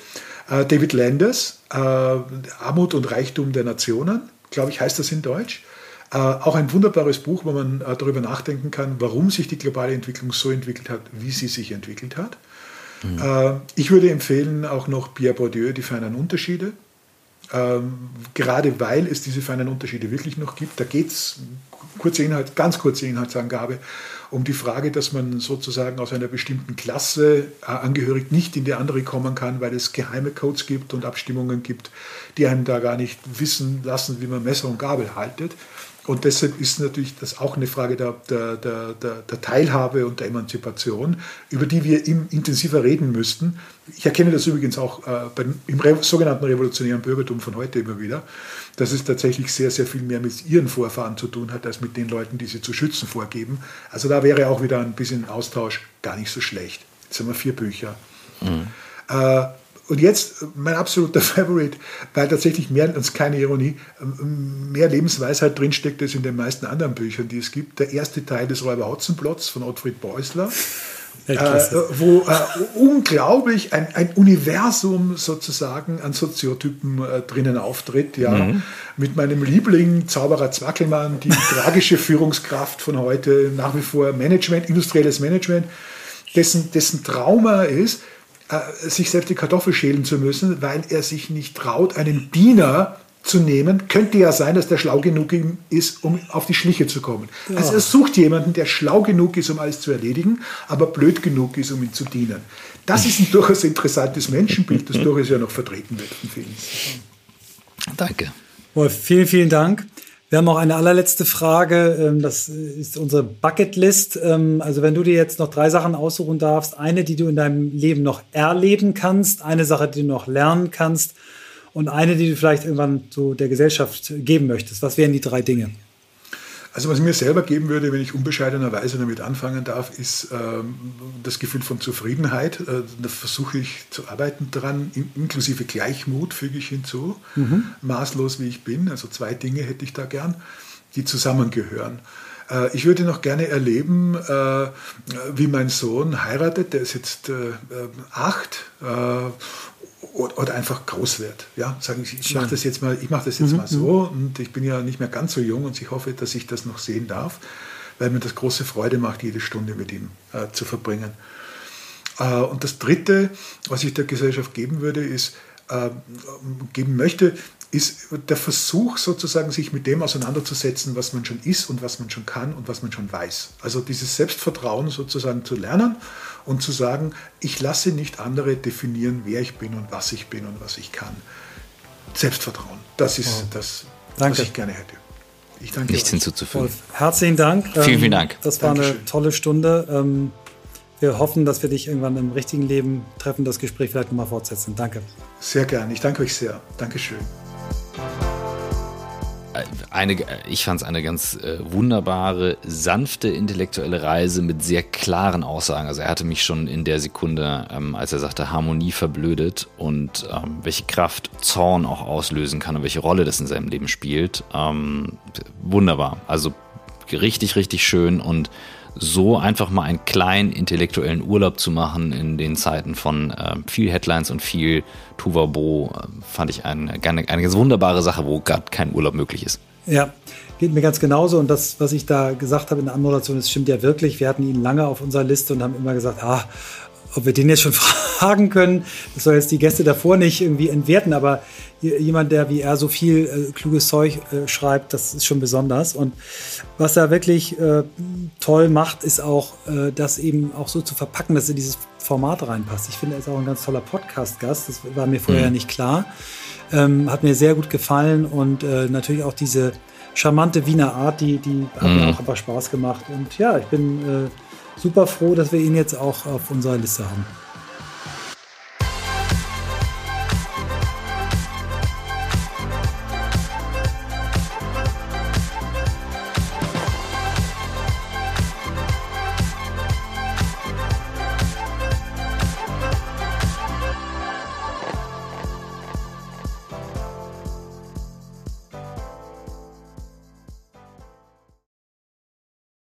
Äh, David Landers, äh, Armut und Reichtum der Nationen, glaube ich, heißt das in Deutsch. Äh, auch ein wunderbares Buch, wo man äh, darüber nachdenken kann, warum sich die globale Entwicklung so entwickelt hat, wie sie sich entwickelt hat. Mhm. Äh, ich würde empfehlen auch noch Pierre Bourdieu, die feinen Unterschiede. Ähm, gerade weil es diese feinen Unterschiede wirklich noch gibt. Da geht es, kurze Inhalt, ganz kurze Inhaltsangabe, um die Frage, dass man sozusagen aus einer bestimmten Klasse äh, angehörig nicht in die andere kommen kann, weil es geheime Codes gibt und Abstimmungen gibt, die einem da gar nicht wissen lassen, wie man Messer und Gabel haltet. Und deshalb ist natürlich das auch eine Frage der, der, der, der, Teilhabe und der Emanzipation, über die wir intensiver reden müssten. Ich erkenne das übrigens auch äh, beim, im sogenannten revolutionären Bürgertum von heute immer wieder, dass es tatsächlich sehr, sehr viel mehr mit ihren Vorfahren zu tun hat, als mit den Leuten, die sie zu schützen vorgeben. Also da wäre auch wieder ein bisschen Austausch gar nicht so schlecht. Jetzt haben wir vier Bücher. Mhm. Äh, und jetzt mein absoluter Favorite, weil tatsächlich mehr, als keine Ironie, mehr Lebensweisheit drinsteckt als in den meisten anderen Büchern, die es gibt. Der erste Teil des Räuber Hotzenplotz von Ottfried Beusler. Äh, wo äh, unglaublich ein, ein, Universum sozusagen an Soziotypen äh, drinnen auftritt. Ja. Mhm. Mit meinem Liebling Zauberer Zwackelmann, die tragische Führungskraft von heute, nach wie vor Management, industrielles Management, dessen, dessen Trauma ist, äh, sich selbst die Kartoffel schälen zu müssen, weil er sich nicht traut, einen Diener zu nehmen. Könnte ja sein, dass der schlau genug ist, um auf die Schliche zu kommen. Ja. Also er sucht jemanden, der schlau genug ist, um alles zu erledigen, aber blöd genug ist, um ihm zu dienen. Das ist ein durchaus interessantes Menschenbild, das durchaus ja noch vertreten wird in vielen. Danke. Wolf, vielen, vielen Dank. Wir haben auch eine allerletzte Frage. Ähm, das ist unsere Bucketlist. Ähm, also wenn du dir jetzt noch drei Sachen aussuchen darfst, eine, die du in deinem Leben noch erleben kannst, eine Sache, die du noch lernen kannst und eine, die du vielleicht irgendwann so der Gesellschaft geben möchtest. Was wären die drei Dinge? Also was ich mir selber geben würde, wenn ich unbescheidenerweise damit anfangen darf, ist ähm, das Gefühl von Zufriedenheit. Äh, da versuche ich zu arbeiten dran, in, inklusive Gleichmut füge ich hinzu, mhm. maßlos wie ich bin. Also zwei Dinge hätte ich da gern, die zusammengehören. Äh, ich würde noch gerne erleben, äh, wie mein Sohn heiratet. Der ist jetzt äh, acht oder einfach groß wird. Ja, sagen ich, ich mache das jetzt mal, ich mache das jetzt mhm. mal so mhm. und ich bin ja nicht mehr ganz so jung und ich hoffe, dass ich das noch sehen darf, weil mir das große Freude macht, jede Stunde mit ihm äh, zu verbringen. Äh, und das Dritte, was ich der Gesellschaft geben würde, ist äh, geben möchte, ist der Versuch sozusagen, sich mit dem auseinanderzusetzen, was man schon ist und was man schon kann und was man schon weiß. Also dieses Selbstvertrauen sozusagen zu lernen und zu sagen, ich lasse nicht andere definieren, wer ich bin und was ich bin und was ich kann. Selbstvertrauen, das ist oh. das, danke. was ich gerne hätte. Ich danke Nichts hinzuzufügen. Herzlichen Dank. Vielen, vielen ähm, Dank. Das war Dankeschön. eine tolle Stunde. Ähm, wir hoffen, dass wir dich irgendwann im richtigen Leben treffen, das Gespräch vielleicht nochmal fortsetzen. Danke. Sehr gerne. Ich danke euch sehr. Dankeschön eine, ich fand es eine ganz äh, wunderbare, sanfte intellektuelle Reise mit sehr klaren Aussagen. Also er hatte mich schon in der Sekunde, ähm, als er sagte, Harmonie verblödet und ähm, welche Kraft Zorn auch auslösen kann und welche Rolle das in seinem Leben spielt. Ähm, wunderbar. Also richtig, richtig schön und so einfach mal einen kleinen intellektuellen Urlaub zu machen in den Zeiten von äh, viel Headlines und viel Tuvabo, äh, fand ich eine, eine, eine ganz wunderbare Sache, wo gerade kein Urlaub möglich ist. Ja, geht mir ganz genauso. Und das, was ich da gesagt habe in der Anmoderation, das stimmt ja wirklich. Wir hatten ihn lange auf unserer Liste und haben immer gesagt, ah, ob wir den jetzt schon fragen können, das soll jetzt die Gäste davor nicht irgendwie entwerten, aber jemand, der wie er so viel äh, kluges Zeug äh, schreibt, das ist schon besonders. Und was er wirklich äh, toll macht, ist auch, äh, das eben auch so zu verpacken, dass er dieses Format reinpasst. Ich finde, er ist auch ein ganz toller Podcast-Gast, das war mir vorher mhm. nicht klar. Ähm, hat mir sehr gut gefallen und äh, natürlich auch diese charmante Wiener Art, die, die hat mhm. mir auch einfach Spaß gemacht. Und ja, ich bin äh, super froh, dass wir ihn jetzt auch auf unserer Liste haben.